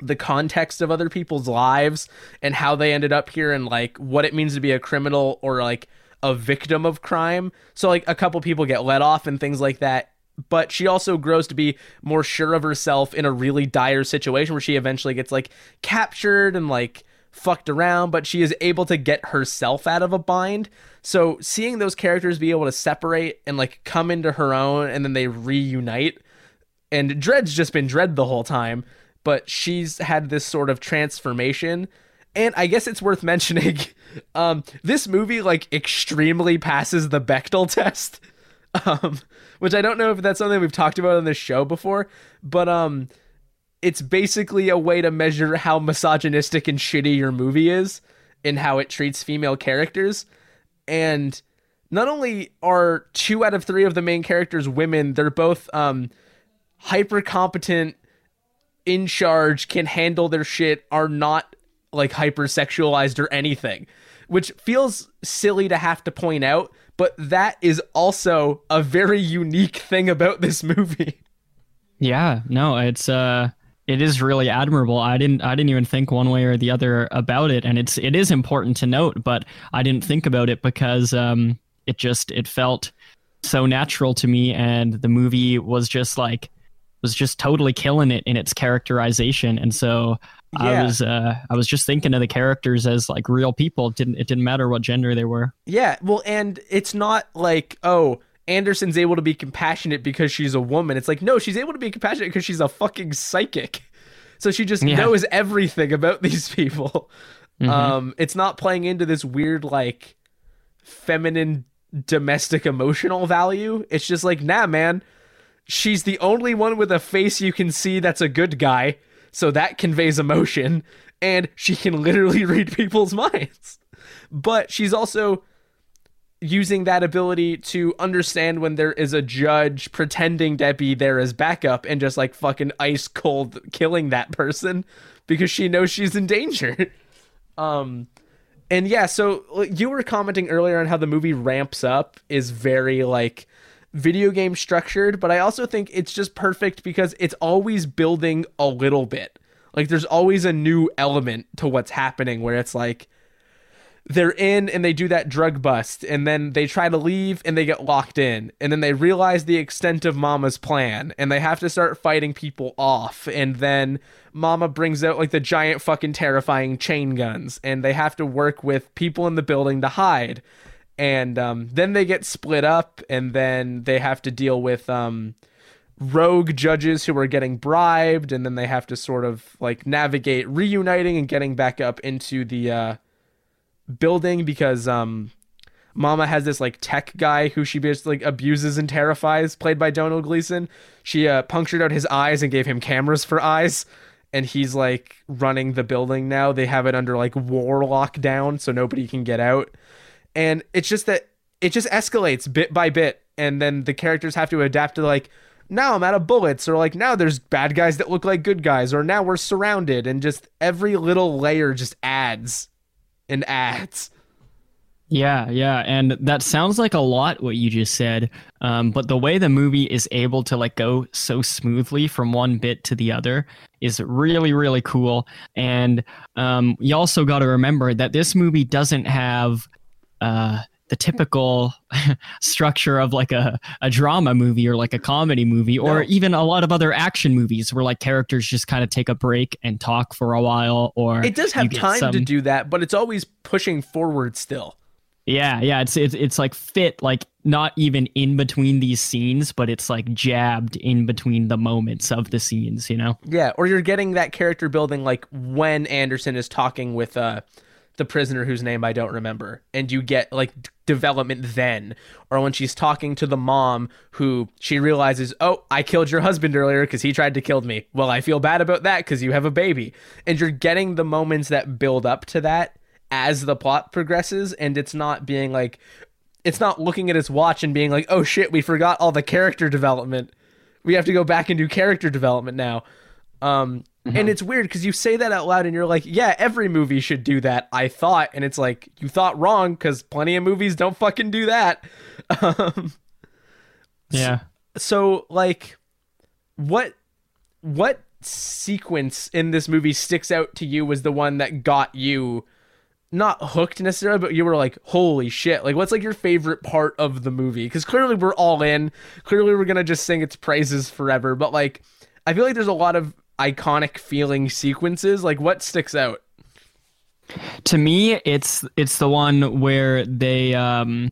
the context of other people's lives and how they ended up here and like what it means to be a criminal or like a victim of crime. So like a couple people get let off and things like that. But she also grows to be more sure of herself in a really dire situation where she eventually gets like captured and like fucked around, but she is able to get herself out of a bind. So seeing those characters be able to separate and like come into her own and then they reunite. And Dredd's just been Dredd the whole time, but she's had this sort of transformation. And I guess it's worth mentioning, um, this movie like extremely passes the Bechdel test. Um, which I don't know if that's something we've talked about on this show before, but um it's basically a way to measure how misogynistic and shitty your movie is and how it treats female characters. And not only are two out of three of the main characters women, they're both um, hyper competent, in charge, can handle their shit, are not like hyper sexualized or anything, which feels silly to have to point out, but that is also a very unique thing about this movie. Yeah, no, it's uh it is really admirable. I didn't I didn't even think one way or the other about it, and it's it is important to note, but I didn't think about it because um, it just it felt so natural to me, and the movie was just like was just totally killing it in its characterization, and so yeah. I was uh, I was just thinking of the characters as like real people. It didn't it didn't matter what gender they were. Yeah, well, and it's not like oh Anderson's able to be compassionate because she's a woman. It's like, no, she's able to be compassionate because she's a fucking psychic. So she just yeah. knows everything about these people. Mm-hmm. Um, it's not playing into this weird, like, feminine domestic emotional value. It's just like, nah, man, she's the only one with a face you can see that's a good guy. So that conveys emotion. And she can literally read people's minds. But she's also using that ability to understand when there is a judge pretending to be there as backup and just like fucking ice cold killing that person because she knows she's in danger. um and yeah, so you were commenting earlier on how the movie ramps up is very like video game structured, but I also think it's just perfect because it's always building a little bit. Like there's always a new element to what's happening where it's like they're in and they do that drug bust and then they try to leave and they get locked in. And then they realize the extent of mama's plan and they have to start fighting people off. And then mama brings out like the giant fucking terrifying chain guns and they have to work with people in the building to hide. And um, then they get split up and then they have to deal with um, rogue judges who are getting bribed and then they have to sort of like navigate reuniting and getting back up into the uh, building because um Mama has this like tech guy who she basically like, abuses and terrifies, played by Domhnall Gleeson. She uh, punctured out his eyes and gave him cameras for eyes, and he's like running the building now. They have it under like war lockdown, so nobody can get out. And it's just that it just escalates bit by bit, and then the characters have to adapt to like now I'm out of bullets, or like now there's bad guys that look like good guys, or now we're surrounded, and just every little layer just adds and adds. Yeah, yeah, and that sounds like a lot what you just said. Um, but the way the movie is able to like go so smoothly from one bit to the other is really, really cool. And um, you also got to remember that this movie doesn't have uh, the typical structure of like a, a drama movie or like a comedy movie or No. even a lot of other action movies where like characters just kind of take a break and talk for a while or It does have time to do that, but it's always pushing forward still. yeah, yeah, it's it's it's like fit like not even in between these scenes, but it's like jabbed in between the moments of the scenes, you know? Yeah, or you're getting that character building like when Anderson is talking with uh the prisoner whose name I don't remember, and you get like d- development then, or when she's talking to the mom who she realizes, oh, I killed your husband earlier because he tried to kill me. Well, I feel bad about that because you have a baby, and you're getting the moments that build up to that as the plot progresses, and it's not being like, it's not looking at its watch and being like, oh shit, we forgot all the character development. We have to go back and do character development now. Um, and it's weird because you say that out loud and you're like, yeah, every movie should do that. I thought, and it's like you thought wrong because plenty of movies don't fucking do that. Um, Yeah. so like, what what sequence in this movie sticks out to you was the one that got you not hooked necessarily, but you were like, holy shit. Like, what's like your favorite part of the movie? Because clearly we're all in. Clearly we're going to just sing its praises forever. But like, I feel like there's a lot of iconic feeling sequences. Like, what sticks out? To me, it's it's the one where they um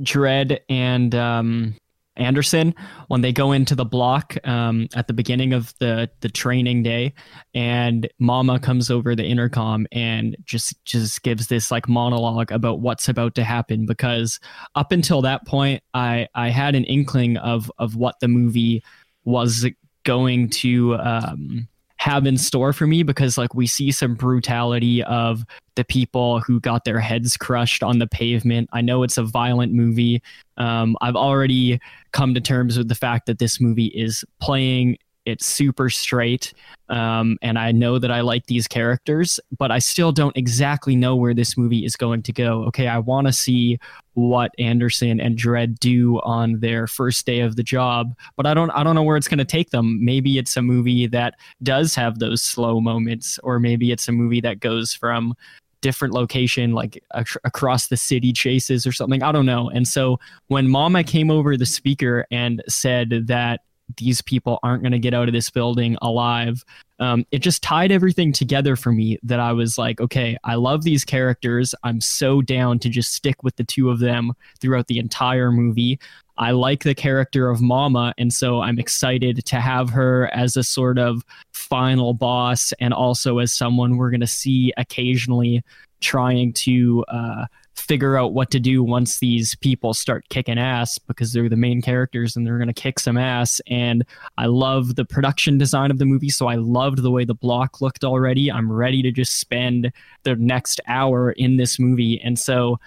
Dredd and um Anderson when they go into the block um, at the beginning of the the training day, and Mama comes over the intercom and just just gives this like monologue about what's about to happen. Because up until that point, I I had an inkling of of what the movie was going to um, have in store for me. Because like we see some brutality of the people who got their heads crushed on the pavement. I know it's a violent movie. Um, I've already come to terms with the fact that this movie is playing it super straight. Um, and I know that I like these characters, but I still don't exactly know where this movie is going to go. Okay, I want to see what Anderson and Dredd do on their first day of the job, but I don't I don't know where it's going to take them. Maybe it's a movie that does have those slow moments or maybe it's a movie that goes from different location like ac- across the city chases or something i don't know and so when mama came over the speaker and said that these people aren't going to get out of this building alive. Um, it just tied everything together for me that i was like okay i love these characters. I'm so down to just stick with the two of them throughout the entire movie. I like the character of mama and so i'm excited to have her as a sort of final boss and also as someone we're going to see occasionally trying to uh, figure out what to do once these people start kicking ass because they're the main characters and they're going to kick some ass. And I love the production design of the movie. So I loved the way the block looked already. I'm ready to just spend the next hour in this movie. And so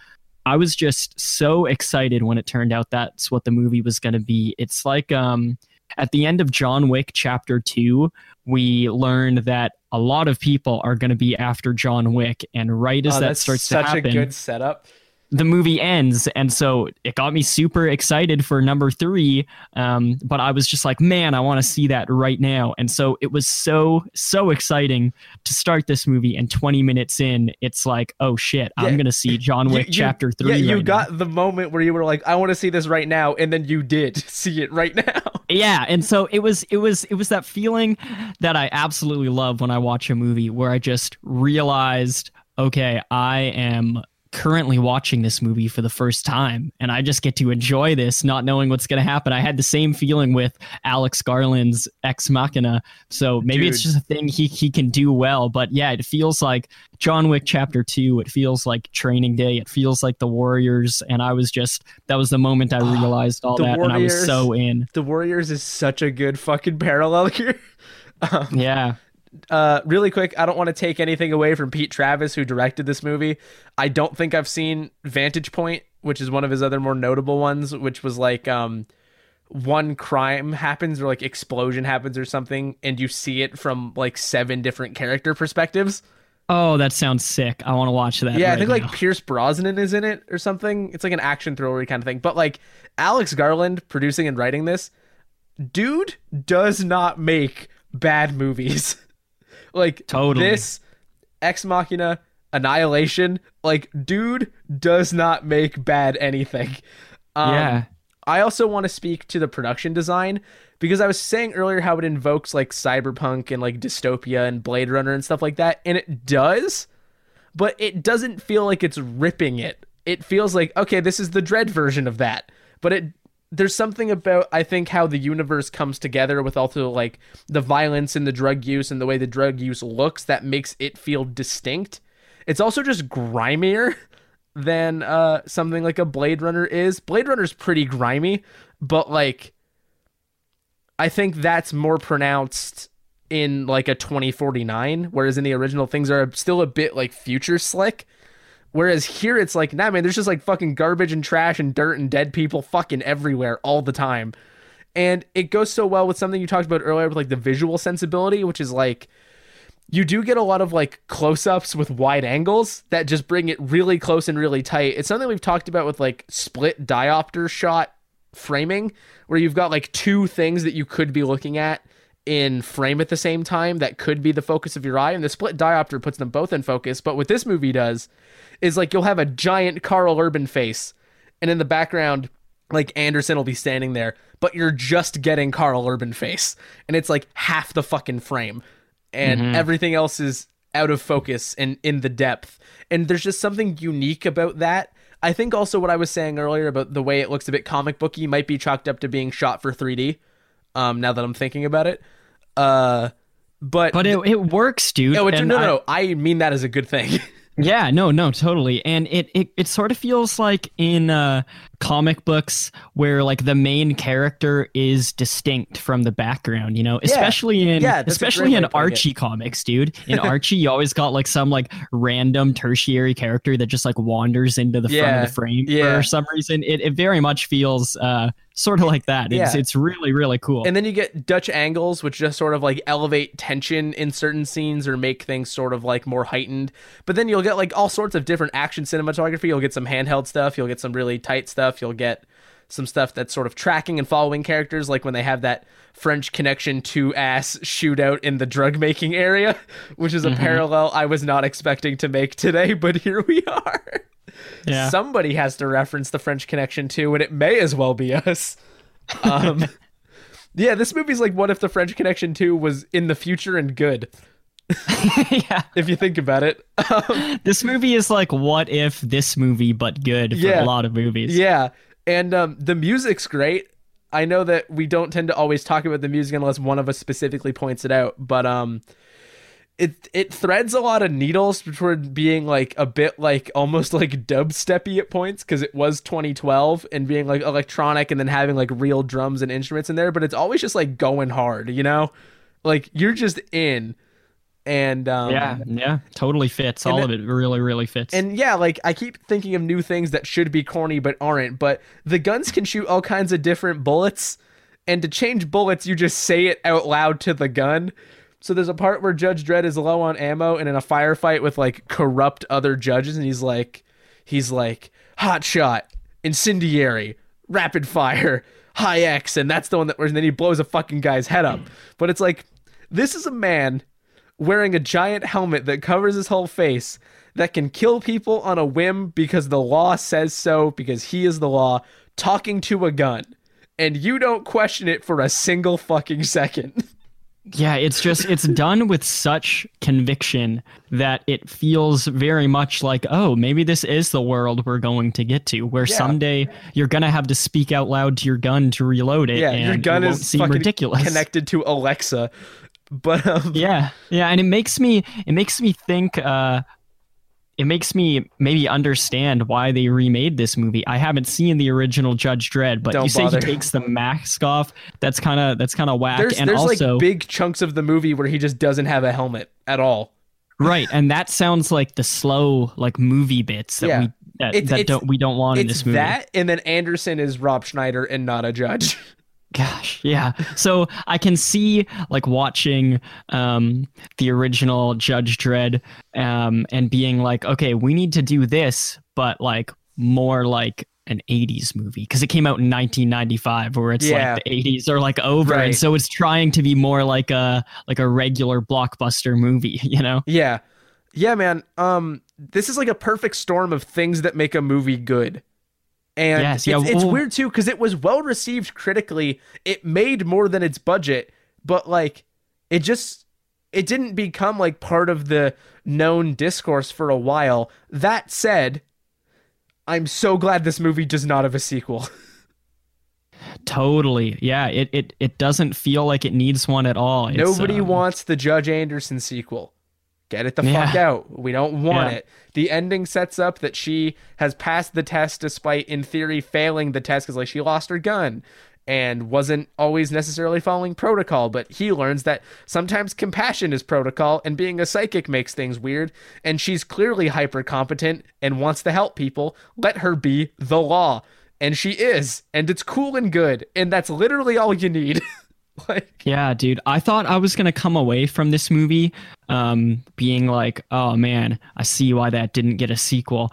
I was just so excited when it turned out that's what the movie was going to be. It's like um, at the end of John Wick Chapter 2, we learned that a lot of people are going to be after John Wick. And right as Oh, that starts such to happen, a good setup. The movie ends and so it got me super excited for number three um, but i was just like man i want to see that right now and so it was so so exciting to start this movie and 20 minutes in it's like oh shit Yeah. i'm gonna see john wick You- you- chapter three Yeah, you right got now. the moment where you were like, I want to see this right now, and then you did see it right now. yeah and so it was it was it was that feeling that i absolutely love when i watch a movie where i just realized okay i am currently watching this movie for the first time and i just get to enjoy this not knowing what's going to happen. I had the same feeling with alex garland's ex machina so maybe it's just a thing he, he can do well but yeah it feels like john wick chapter 2 it feels like training day it feels like the warriors and i was just that was the moment i Ah, realized all The that and i was so in. The Warriors is such a good fucking parallel here. Um, yeah uh, really quick, I don't want to take anything away from Pete Travis, who directed this movie. I don't think I've seen Vantage Point, which is one of his other more notable ones, which was like um, one crime happens or like explosion happens or something and you see it from like seven different character perspectives. Oh, that sounds sick. I want to watch that. Yeah, right I think now. like Pierce Brosnan is in it or something. It's like an action thriller kind of thing. But like Alex Garland producing and writing this, dude does not make bad movies. like Totally. this Ex Machina, Annihilation, like dude does not make bad anything. Um, yeah. I also want to speak to the production design because I was saying earlier how it invokes like cyberpunk and like dystopia and Blade Runner and stuff like that, and it does, but it doesn't feel like it's ripping it. It feels like okay, this is the Dredd version of that, but it there's something about I think how the universe comes together with also like the violence and the drug use and the way the drug use looks that makes it feel distinct. It's also just grimier than uh something like a Blade Runner is. Blade Runner's pretty grimy, but like I think that's more pronounced in like a 2049 whereas in the original things are still a bit like future slick. Whereas here it's like, nah man, there's just like fucking garbage and trash and dirt and dead people fucking everywhere all the time. And it goes so well with something you talked about earlier with like the visual sensibility, which is like you do get a lot of like close-ups with wide angles that just bring it really close and really tight. It's something we've talked about with like split diopter shot framing where you've got like two things that you could be looking at in frame at the same time that could be the focus of your eye and the split diopter puts them both in focus. But what this movie does is like you'll have a giant Karl Urban face and in the background like Anderson will be standing there, but you're just getting Karl Urban face and it's like half the fucking frame and everything else is out of focus and in the depth. And there's just something unique about that. I think also what I was saying earlier about the way it looks a bit comic booky might be chalked up to being shot for 3D. Um, now that I'm thinking about it, uh, but But it, it works, dude. no, it- no, I- no, no, I mean that as a good thing. Yeah, no, no, totally. And it, it it sort of feels like in uh comic books where like the main character is distinct from the background, you know, especially in Yeah, especially in putting it. Archie comics, dude. In Archie, you always got like some like random tertiary character that just like wanders into the front of the frame yeah. for some reason. It it very much feels uh sort of like that. It's Yeah. it's really, really cool. And then you get Dutch angles, which just sort of like elevate tension in certain scenes or make things sort of like more heightened. But then you'll get like all sorts of different action cinematography. You'll get some handheld stuff. You'll get some really tight stuff. You'll get some stuff that's sort of tracking and following characters, like when they have that French Connection 2 ass shootout in the drug making area, which is a mm-hmm. parallel I was not expecting to make today, but here we are. Yeah. Somebody has to reference the French Connection too, and it may as well be us. Um, yeah, this movie's like what if the French Connection 2 was in the future and good, yeah. if you think about it. Um, This movie is like what if this movie but good for Yeah. a lot of movies. yeah, and um, the music's great. I know that we don't tend to always talk about the music unless one of us specifically points it out, but um, it it threads a lot of needles toward being like a bit like almost like dubsteppy at points because it was 2012 and being like electronic and then having like real drums and instruments in there, but it's always just like going hard, you know, like you're just in, and um, Yeah, yeah, totally fits. All then- of it really, really fits. and yeah, like I keep thinking of new things that should be corny but aren't. But the guns can shoot all kinds of different bullets, and to change bullets, you just say it out loud to the gun. So there's a part where Judge Dredd is low on ammo and in a firefight with like corrupt other judges, and he's like, he's like, hot shot, incendiary, rapid fire, high X, and that's the one that, and then he blows a fucking guy's head up. But it's like, this is a man wearing a giant helmet that covers his whole face that can kill people on a whim because the law says so, because he is the law, talking to a gun. And you don't question it for a single fucking second. yeah, it's just it's done with such conviction that it feels very much like, oh, maybe this is the world we're going to get to, where Yeah. someday you're gonna have to speak out loud to your gun to reload it. yeah, and your gun it is fucking ridiculous. connected to Alexa. But um, Yeah, yeah, and it makes me it makes me think. uh it makes me maybe understand why they remade this movie. I haven't seen the original Judge Dredd, but Don't you say bother. he takes the mask off. That's kind of that's kind of whack. there's and there's also, like big chunks of the movie where he just doesn't have a helmet at all. right, and that sounds like the slow like movie bits that Yeah. we that, It's- that it's- don't we don't want in this movie. that, and then Anderson is Rob Schneider and not a judge. Gosh, yeah. So I can see like watching um, the original Judge Dredd um, and being like, okay, we need to do this, but like more like an 80s movie because it came out in 1995 where it's Yeah. like the 80s are like over Right. and so it's trying to be more like a like a regular blockbuster movie you know Yeah. Yeah, man. Um this is like a perfect storm of things that make a movie good. And Yes, it's, yeah, it's weird too cuz it was well received critically. It made more than its budget, but like it just it didn't become like part of the known discourse for a while. That said, I'm so glad this movie does not have a sequel. totally yeah it it, it doesn't feel like it needs one at all It's, Nobody um, wants the Judge Anderson sequel. Get it the Yeah. fuck out. We don't want Yeah. it. The ending sets up that she has passed the test despite, in theory, failing the test because, like, she lost her gun and wasn't always necessarily following protocol. But he learns that sometimes compassion is protocol and being a psychic makes things weird. And she's clearly hyper competent and wants to help people. Let her be the law. And she is. And it's cool and good. And that's literally all you need. like, Yeah, dude. I thought I was gonna come away from this movie um, being like, "Oh man, I see why that didn't get a sequel."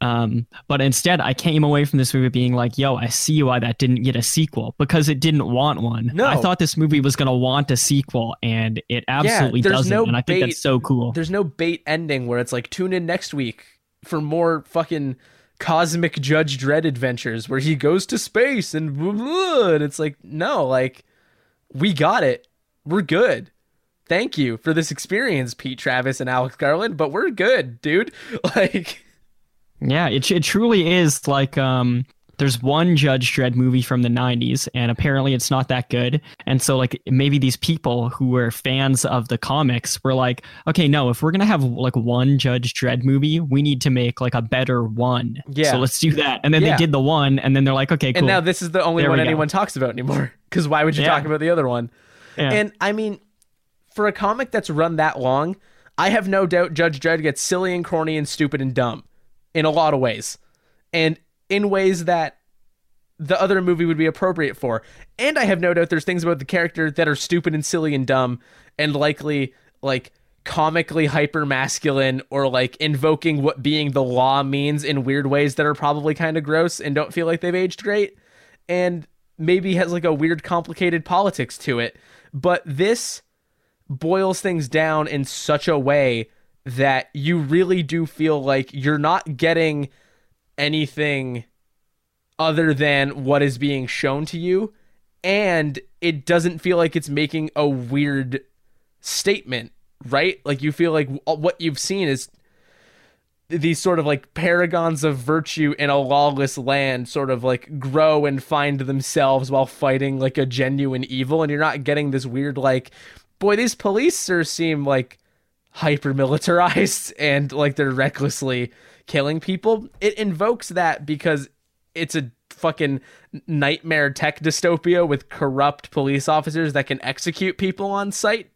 Um, but instead, I came away from this movie being like, "Yo, I see why that didn't get a sequel because it didn't want one." No. I thought this movie was gonna want a sequel, and it absolutely there's doesn't. no and I think bait- that's so cool. There's no bait ending where it's like tune in next week for more fucking cosmic Judge Dredd adventures where he goes to space and blah, blah, and it's like no, like we got it. We're good. Thank you for this experience, Pete Travis and Alex Garland, but we're good, dude. Like Yeah, it it truly is like um there's one Judge Dredd movie from the 90s and apparently it's not that good. And so like maybe these people who were fans of the comics were like, "Okay, no, if we're going to have like one Judge Dredd movie, we need to make like a better one." Yeah. So let's do that. And then Yeah. they did the one and then they're like, "Okay, cool." and now this is the only There one anyone talks about anymore. Cuz why would you Yeah. talk about the other one? Yeah. And I mean, for a comic that's run that long, I have no doubt Judge Dredd gets silly and corny and stupid and dumb in a lot of ways. And in ways that the other movie would be appropriate for. And I have no doubt there's things about the character that are stupid and silly and dumb and likely like comically hyper masculine or like invoking what being the law means in weird ways that are probably kind of gross and don't feel like they've aged great and maybe has like a weird complicated politics to it but this boils things down in such a way that you really do feel like you're not getting anything other than what is being shown to you. And it doesn't feel like it's making a weird statement right? Like you feel like what you've seen is these sort of like paragons of virtue in a lawless land sort of like grow and find themselves while fighting like a genuine evil. And you're not getting this weird like boy these police seem like hyper militarized and like they're recklessly killing people it invokes that because it's a fucking nightmare tech dystopia with corrupt police officers that can execute people on sight,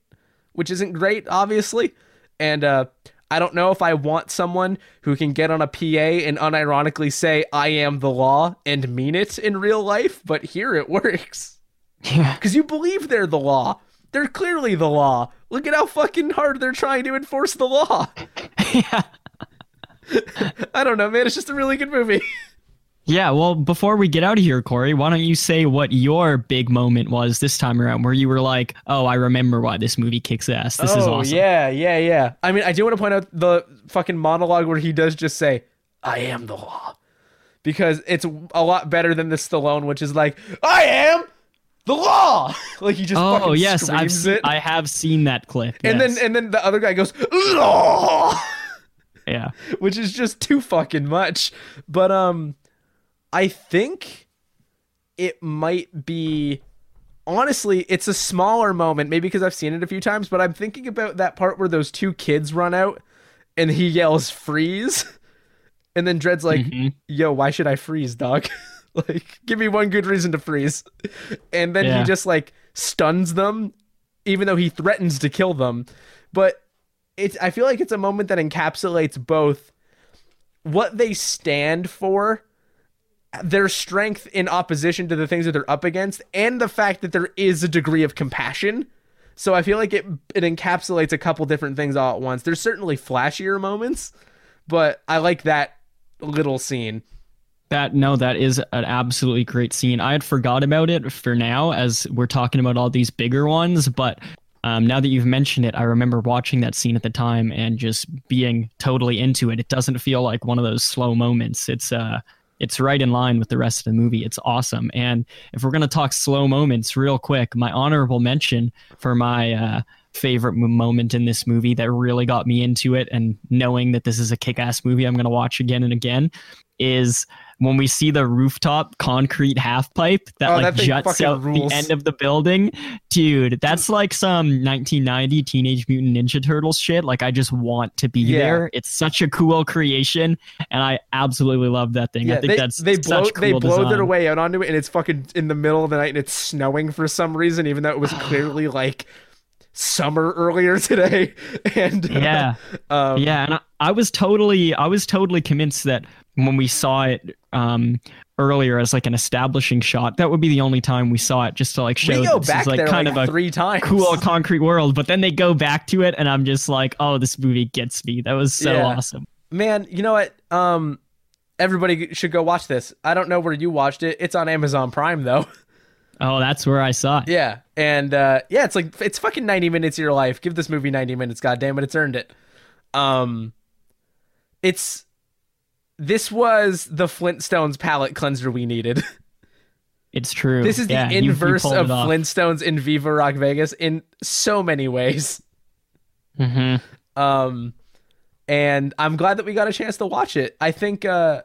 which isn't great, obviously. And uh, I don't know if I want someone who can get on a PA and unironically say, I am the law and mean it in real life, but here it works. yeah. Because you believe they're the law. They're clearly the law. Look at how fucking hard they're trying to enforce the law. yeah. I don't know, man. It's just a really good movie. Yeah, well, before we get out of here, Corey, why don't you say what your big moment was this time around where you were like, oh, I remember why this movie kicks ass. This is oh, awesome. Oh, yeah, yeah, yeah. I mean, I do want to point out the fucking monologue where he does just say, I am the law. Because it's a lot better than the Stallone, which is like, I am the law. like he just Oh, yes, I've screams se- it. I have seen that clip. and yes. then and then the other guy goes, law. Yeah. which is just too fucking much. But um I think it might be honestly, it's a smaller moment, maybe because I've seen it a few times, but I'm thinking about that part where those two kids run out and he yells freeze. And then Dredd's like, Mhm. yo, why should I freeze, dog? like, give me one good reason to freeze. And then Yeah. he just like stuns them, even though he threatens to kill them. But it's I feel like it's a moment that encapsulates both what they stand for their strength in opposition to the things that they're up against and the fact that there is a degree of compassion. So I feel like it it encapsulates a couple different things all at once. There's certainly flashier moments, but I like that little scene. That no, that is an absolutely great scene. I had forgot about it for now as we're talking about all these bigger ones, but um, now that you've mentioned it, I remember watching that scene at the time and just being totally into it. It doesn't feel like one of those slow moments. It's uh, it's right in line with the rest of the movie. It's awesome. And if we're gonna talk slow moments, real quick, my honorable mention for my uh, favorite moment in this movie that really got me into it, and knowing that this is a kick-ass movie, I'm gonna watch again and again, is when we see the rooftop concrete half pipe that Oh, like that juts out rules. the end of the building, dude, that's like some 1990 Teenage Mutant Ninja Turtles shit. Like I just want to be Yeah. there. It's such a cool creation, and I absolutely love that thing. I think they, that's they blow cool they blow design. their way out onto it, and it's fucking in the middle of the night, and it's snowing for some reason, even though it was clearly like summer earlier today. And uh, Yeah. um, yeah and I, I was totally i was totally convinced that when we saw it um earlier as like an establishing shot that would be the only time we saw it just to like show we that go this back is like there kind like of a three times. cool concrete world but then they go back to it and i'm just like oh this movie gets me that was so Yeah. awesome Man, you know what? Um, everybody should go watch this. I don't know where you watched it. It's on Amazon Prime though. oh that's where i saw it yeah, and uh, yeah, it's like it's fucking ninety minutes of your life. Give this movie ninety minutes. God damn it, it's earned it. Um, it's this was the Flintstones palate cleanser we needed. it's true This is the Yeah, you- you inverse of. Flintstones in Viva Rock Vegas in so many ways. Mhm. Um, and I'm glad that we got a chance to watch it. I think uh,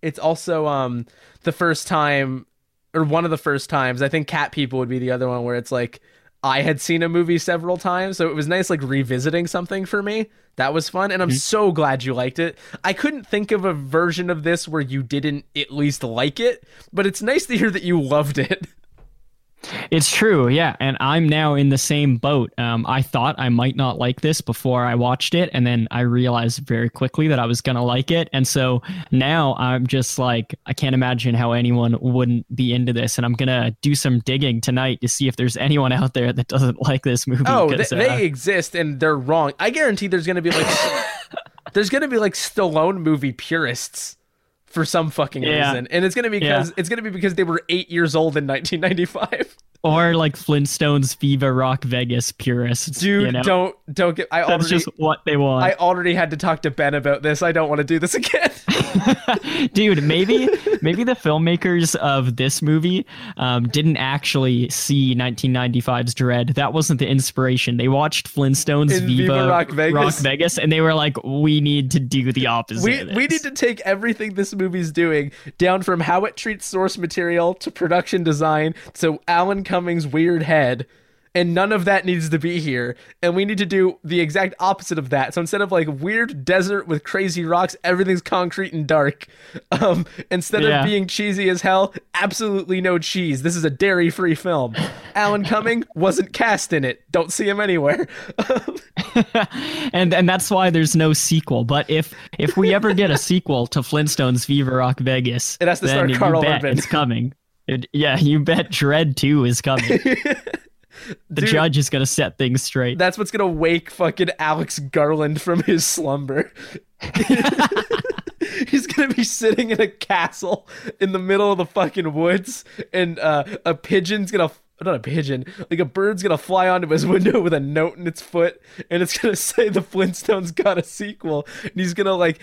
it's also um the first time, or one of the first times. I think Cat People would be the other one where it's like I had seen a movie several times, so it was nice like revisiting something for me. That was fun, and I'm mm-hmm. so glad you liked it. I couldn't think of a version of this where you didn't at least like it, but it's nice to hear that you loved it. It's true, yeah, and I'm now in the same boat. Um, I thought I might not like this before I watched it, and then I realized very quickly that I was gonna like it, and so now I'm just like, I can't imagine how anyone wouldn't be into this, and I'm gonna do some digging tonight to see if there's anyone out there that doesn't like this movie. Oh, they, 'cause, they uh, exist and they're wrong. I guarantee there's gonna be like there's gonna be like Stallone movie purists for some fucking Yeah. reason, and it's gonna be because it's gonna be because they were eight years old in 1995. Or like Flintstones, Viva Rock Vegas purists. Dude, you know? don't don't get. I That's already just what they want. I already had to talk to Ben about this. I don't want to do this again. dude maybe maybe the filmmakers of this movie um, didn't actually see 1995's Dredd that wasn't the inspiration they watched flintstones In viva, Viva Rock Vegas. Vegas, and they were like we need to do the opposite we we need to take everything this movie's doing down from how it treats source material to production design to Alan Cummings' weird head. And none of that needs to be here. And we need to do the exact opposite of that. So instead of like weird desert with crazy rocks, everything's concrete and dark. Um, instead Yeah. of being cheesy as hell, absolutely no cheese. This is a dairy free film. Alan Cumming wasn't cast in it. Don't see him anywhere. and and that's why there's no sequel but if if we ever get a sequel to flintstones viva rock vegas It has to then star Karl Urban. it's coming It- yeah you bet Dredd 2 is coming the Dude. judge is gonna set things straight That's what's gonna wake fucking Alex Garland from his slumber. He's gonna be sitting in a castle in the middle of the fucking woods, and uh, a pigeon's gonna. Not a pigeon, like a bird's gonna fly onto his window with a note in its foot, and it's gonna say the Flintstones got a sequel, and he's gonna like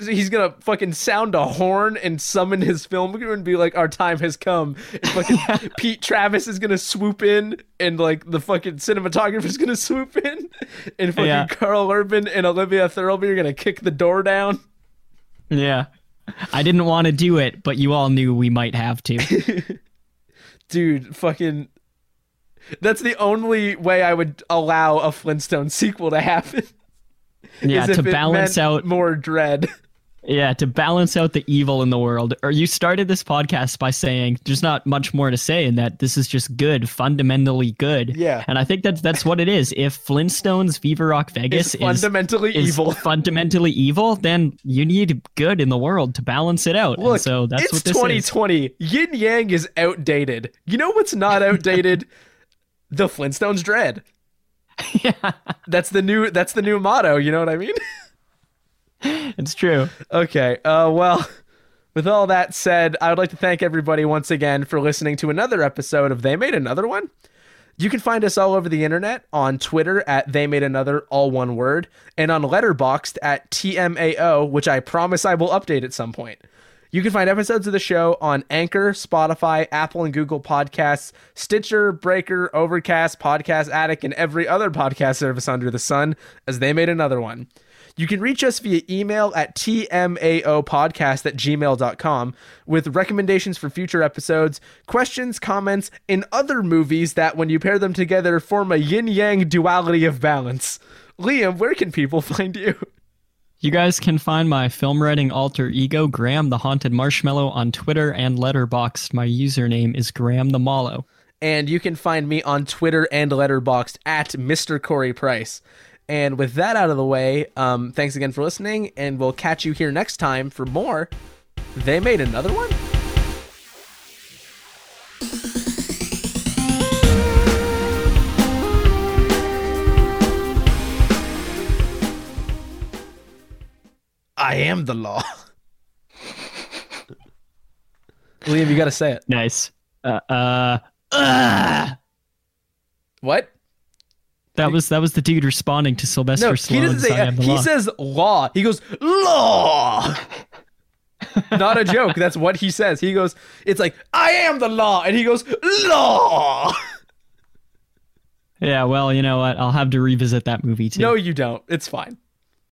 he's gonna fucking sound a horn and summon his film crew and be like, "Our time has come." And fucking Pete Travis is gonna swoop in, and like the fucking cinematographer's gonna swoop in, and fucking Yeah. Karl Urban and Olivia Thirlby are gonna kick the door down. Yeah. I didn't want to do it, but you all knew we might have to. Dude, fucking. That's the only way I would allow a Flintstone sequel to happen. Yeah, is to balance out more Dredd. Yeah, to balance out the evil in the world. Or you started this podcast by saying there's not much more to say in that this is just good, fundamentally good. Yeah. And I think that's that's what it is. If Flintstones Viva Rock Vegas is fundamentally is evil. fundamentally evil, then you need good in the world to balance it out. And Look, so that's it's what this is. 2020. Yin Yang is outdated. You know what's not outdated? the Flintstones Dredd. yeah, That's the new that's the new motto, you know what I mean? it's true. okay. Uh well, with all that said, I would like to thank everybody once again for listening to another episode of They Made Another One. You can find us all over the internet on Twitter at They Made Another, all one word, and on Letterboxd at TMAO, which I promise I will update at some point. You can find episodes of the show on Anchor, Spotify, Apple and Google Podcasts, Stitcher, Breaker, Overcast, Podcast Addict, and every other podcast service under the sun, as they made another one. You can reach us via email at tmaopodcast at gmail.com with recommendations for future episodes, questions, comments, and other movies that, when you pair them together, form a yin yang duality of balance. Liam, where can people find you? You guys can find my film writing alter ego, Graham the Haunted Marshmallow, on Twitter and Letterboxd. My username is Graham the Mallow. And you can find me on Twitter and Letterboxd at Mr. Corey Price. And with that out of the way, um, thanks again for listening, and we'll catch you here next time for more. They made another one? I am the law. Liam, you gotta say it. Nice. Uh, uh, ah! What? That was that was the dude responding to Sylvester No, he doesn't say. I Am the He Law. says law. He goes law. Not a joke. That's what he says. He goes. It's like I am the law, and he goes law. yeah, well, you know what? I'll have to revisit that movie too. no, you don't. It's fine.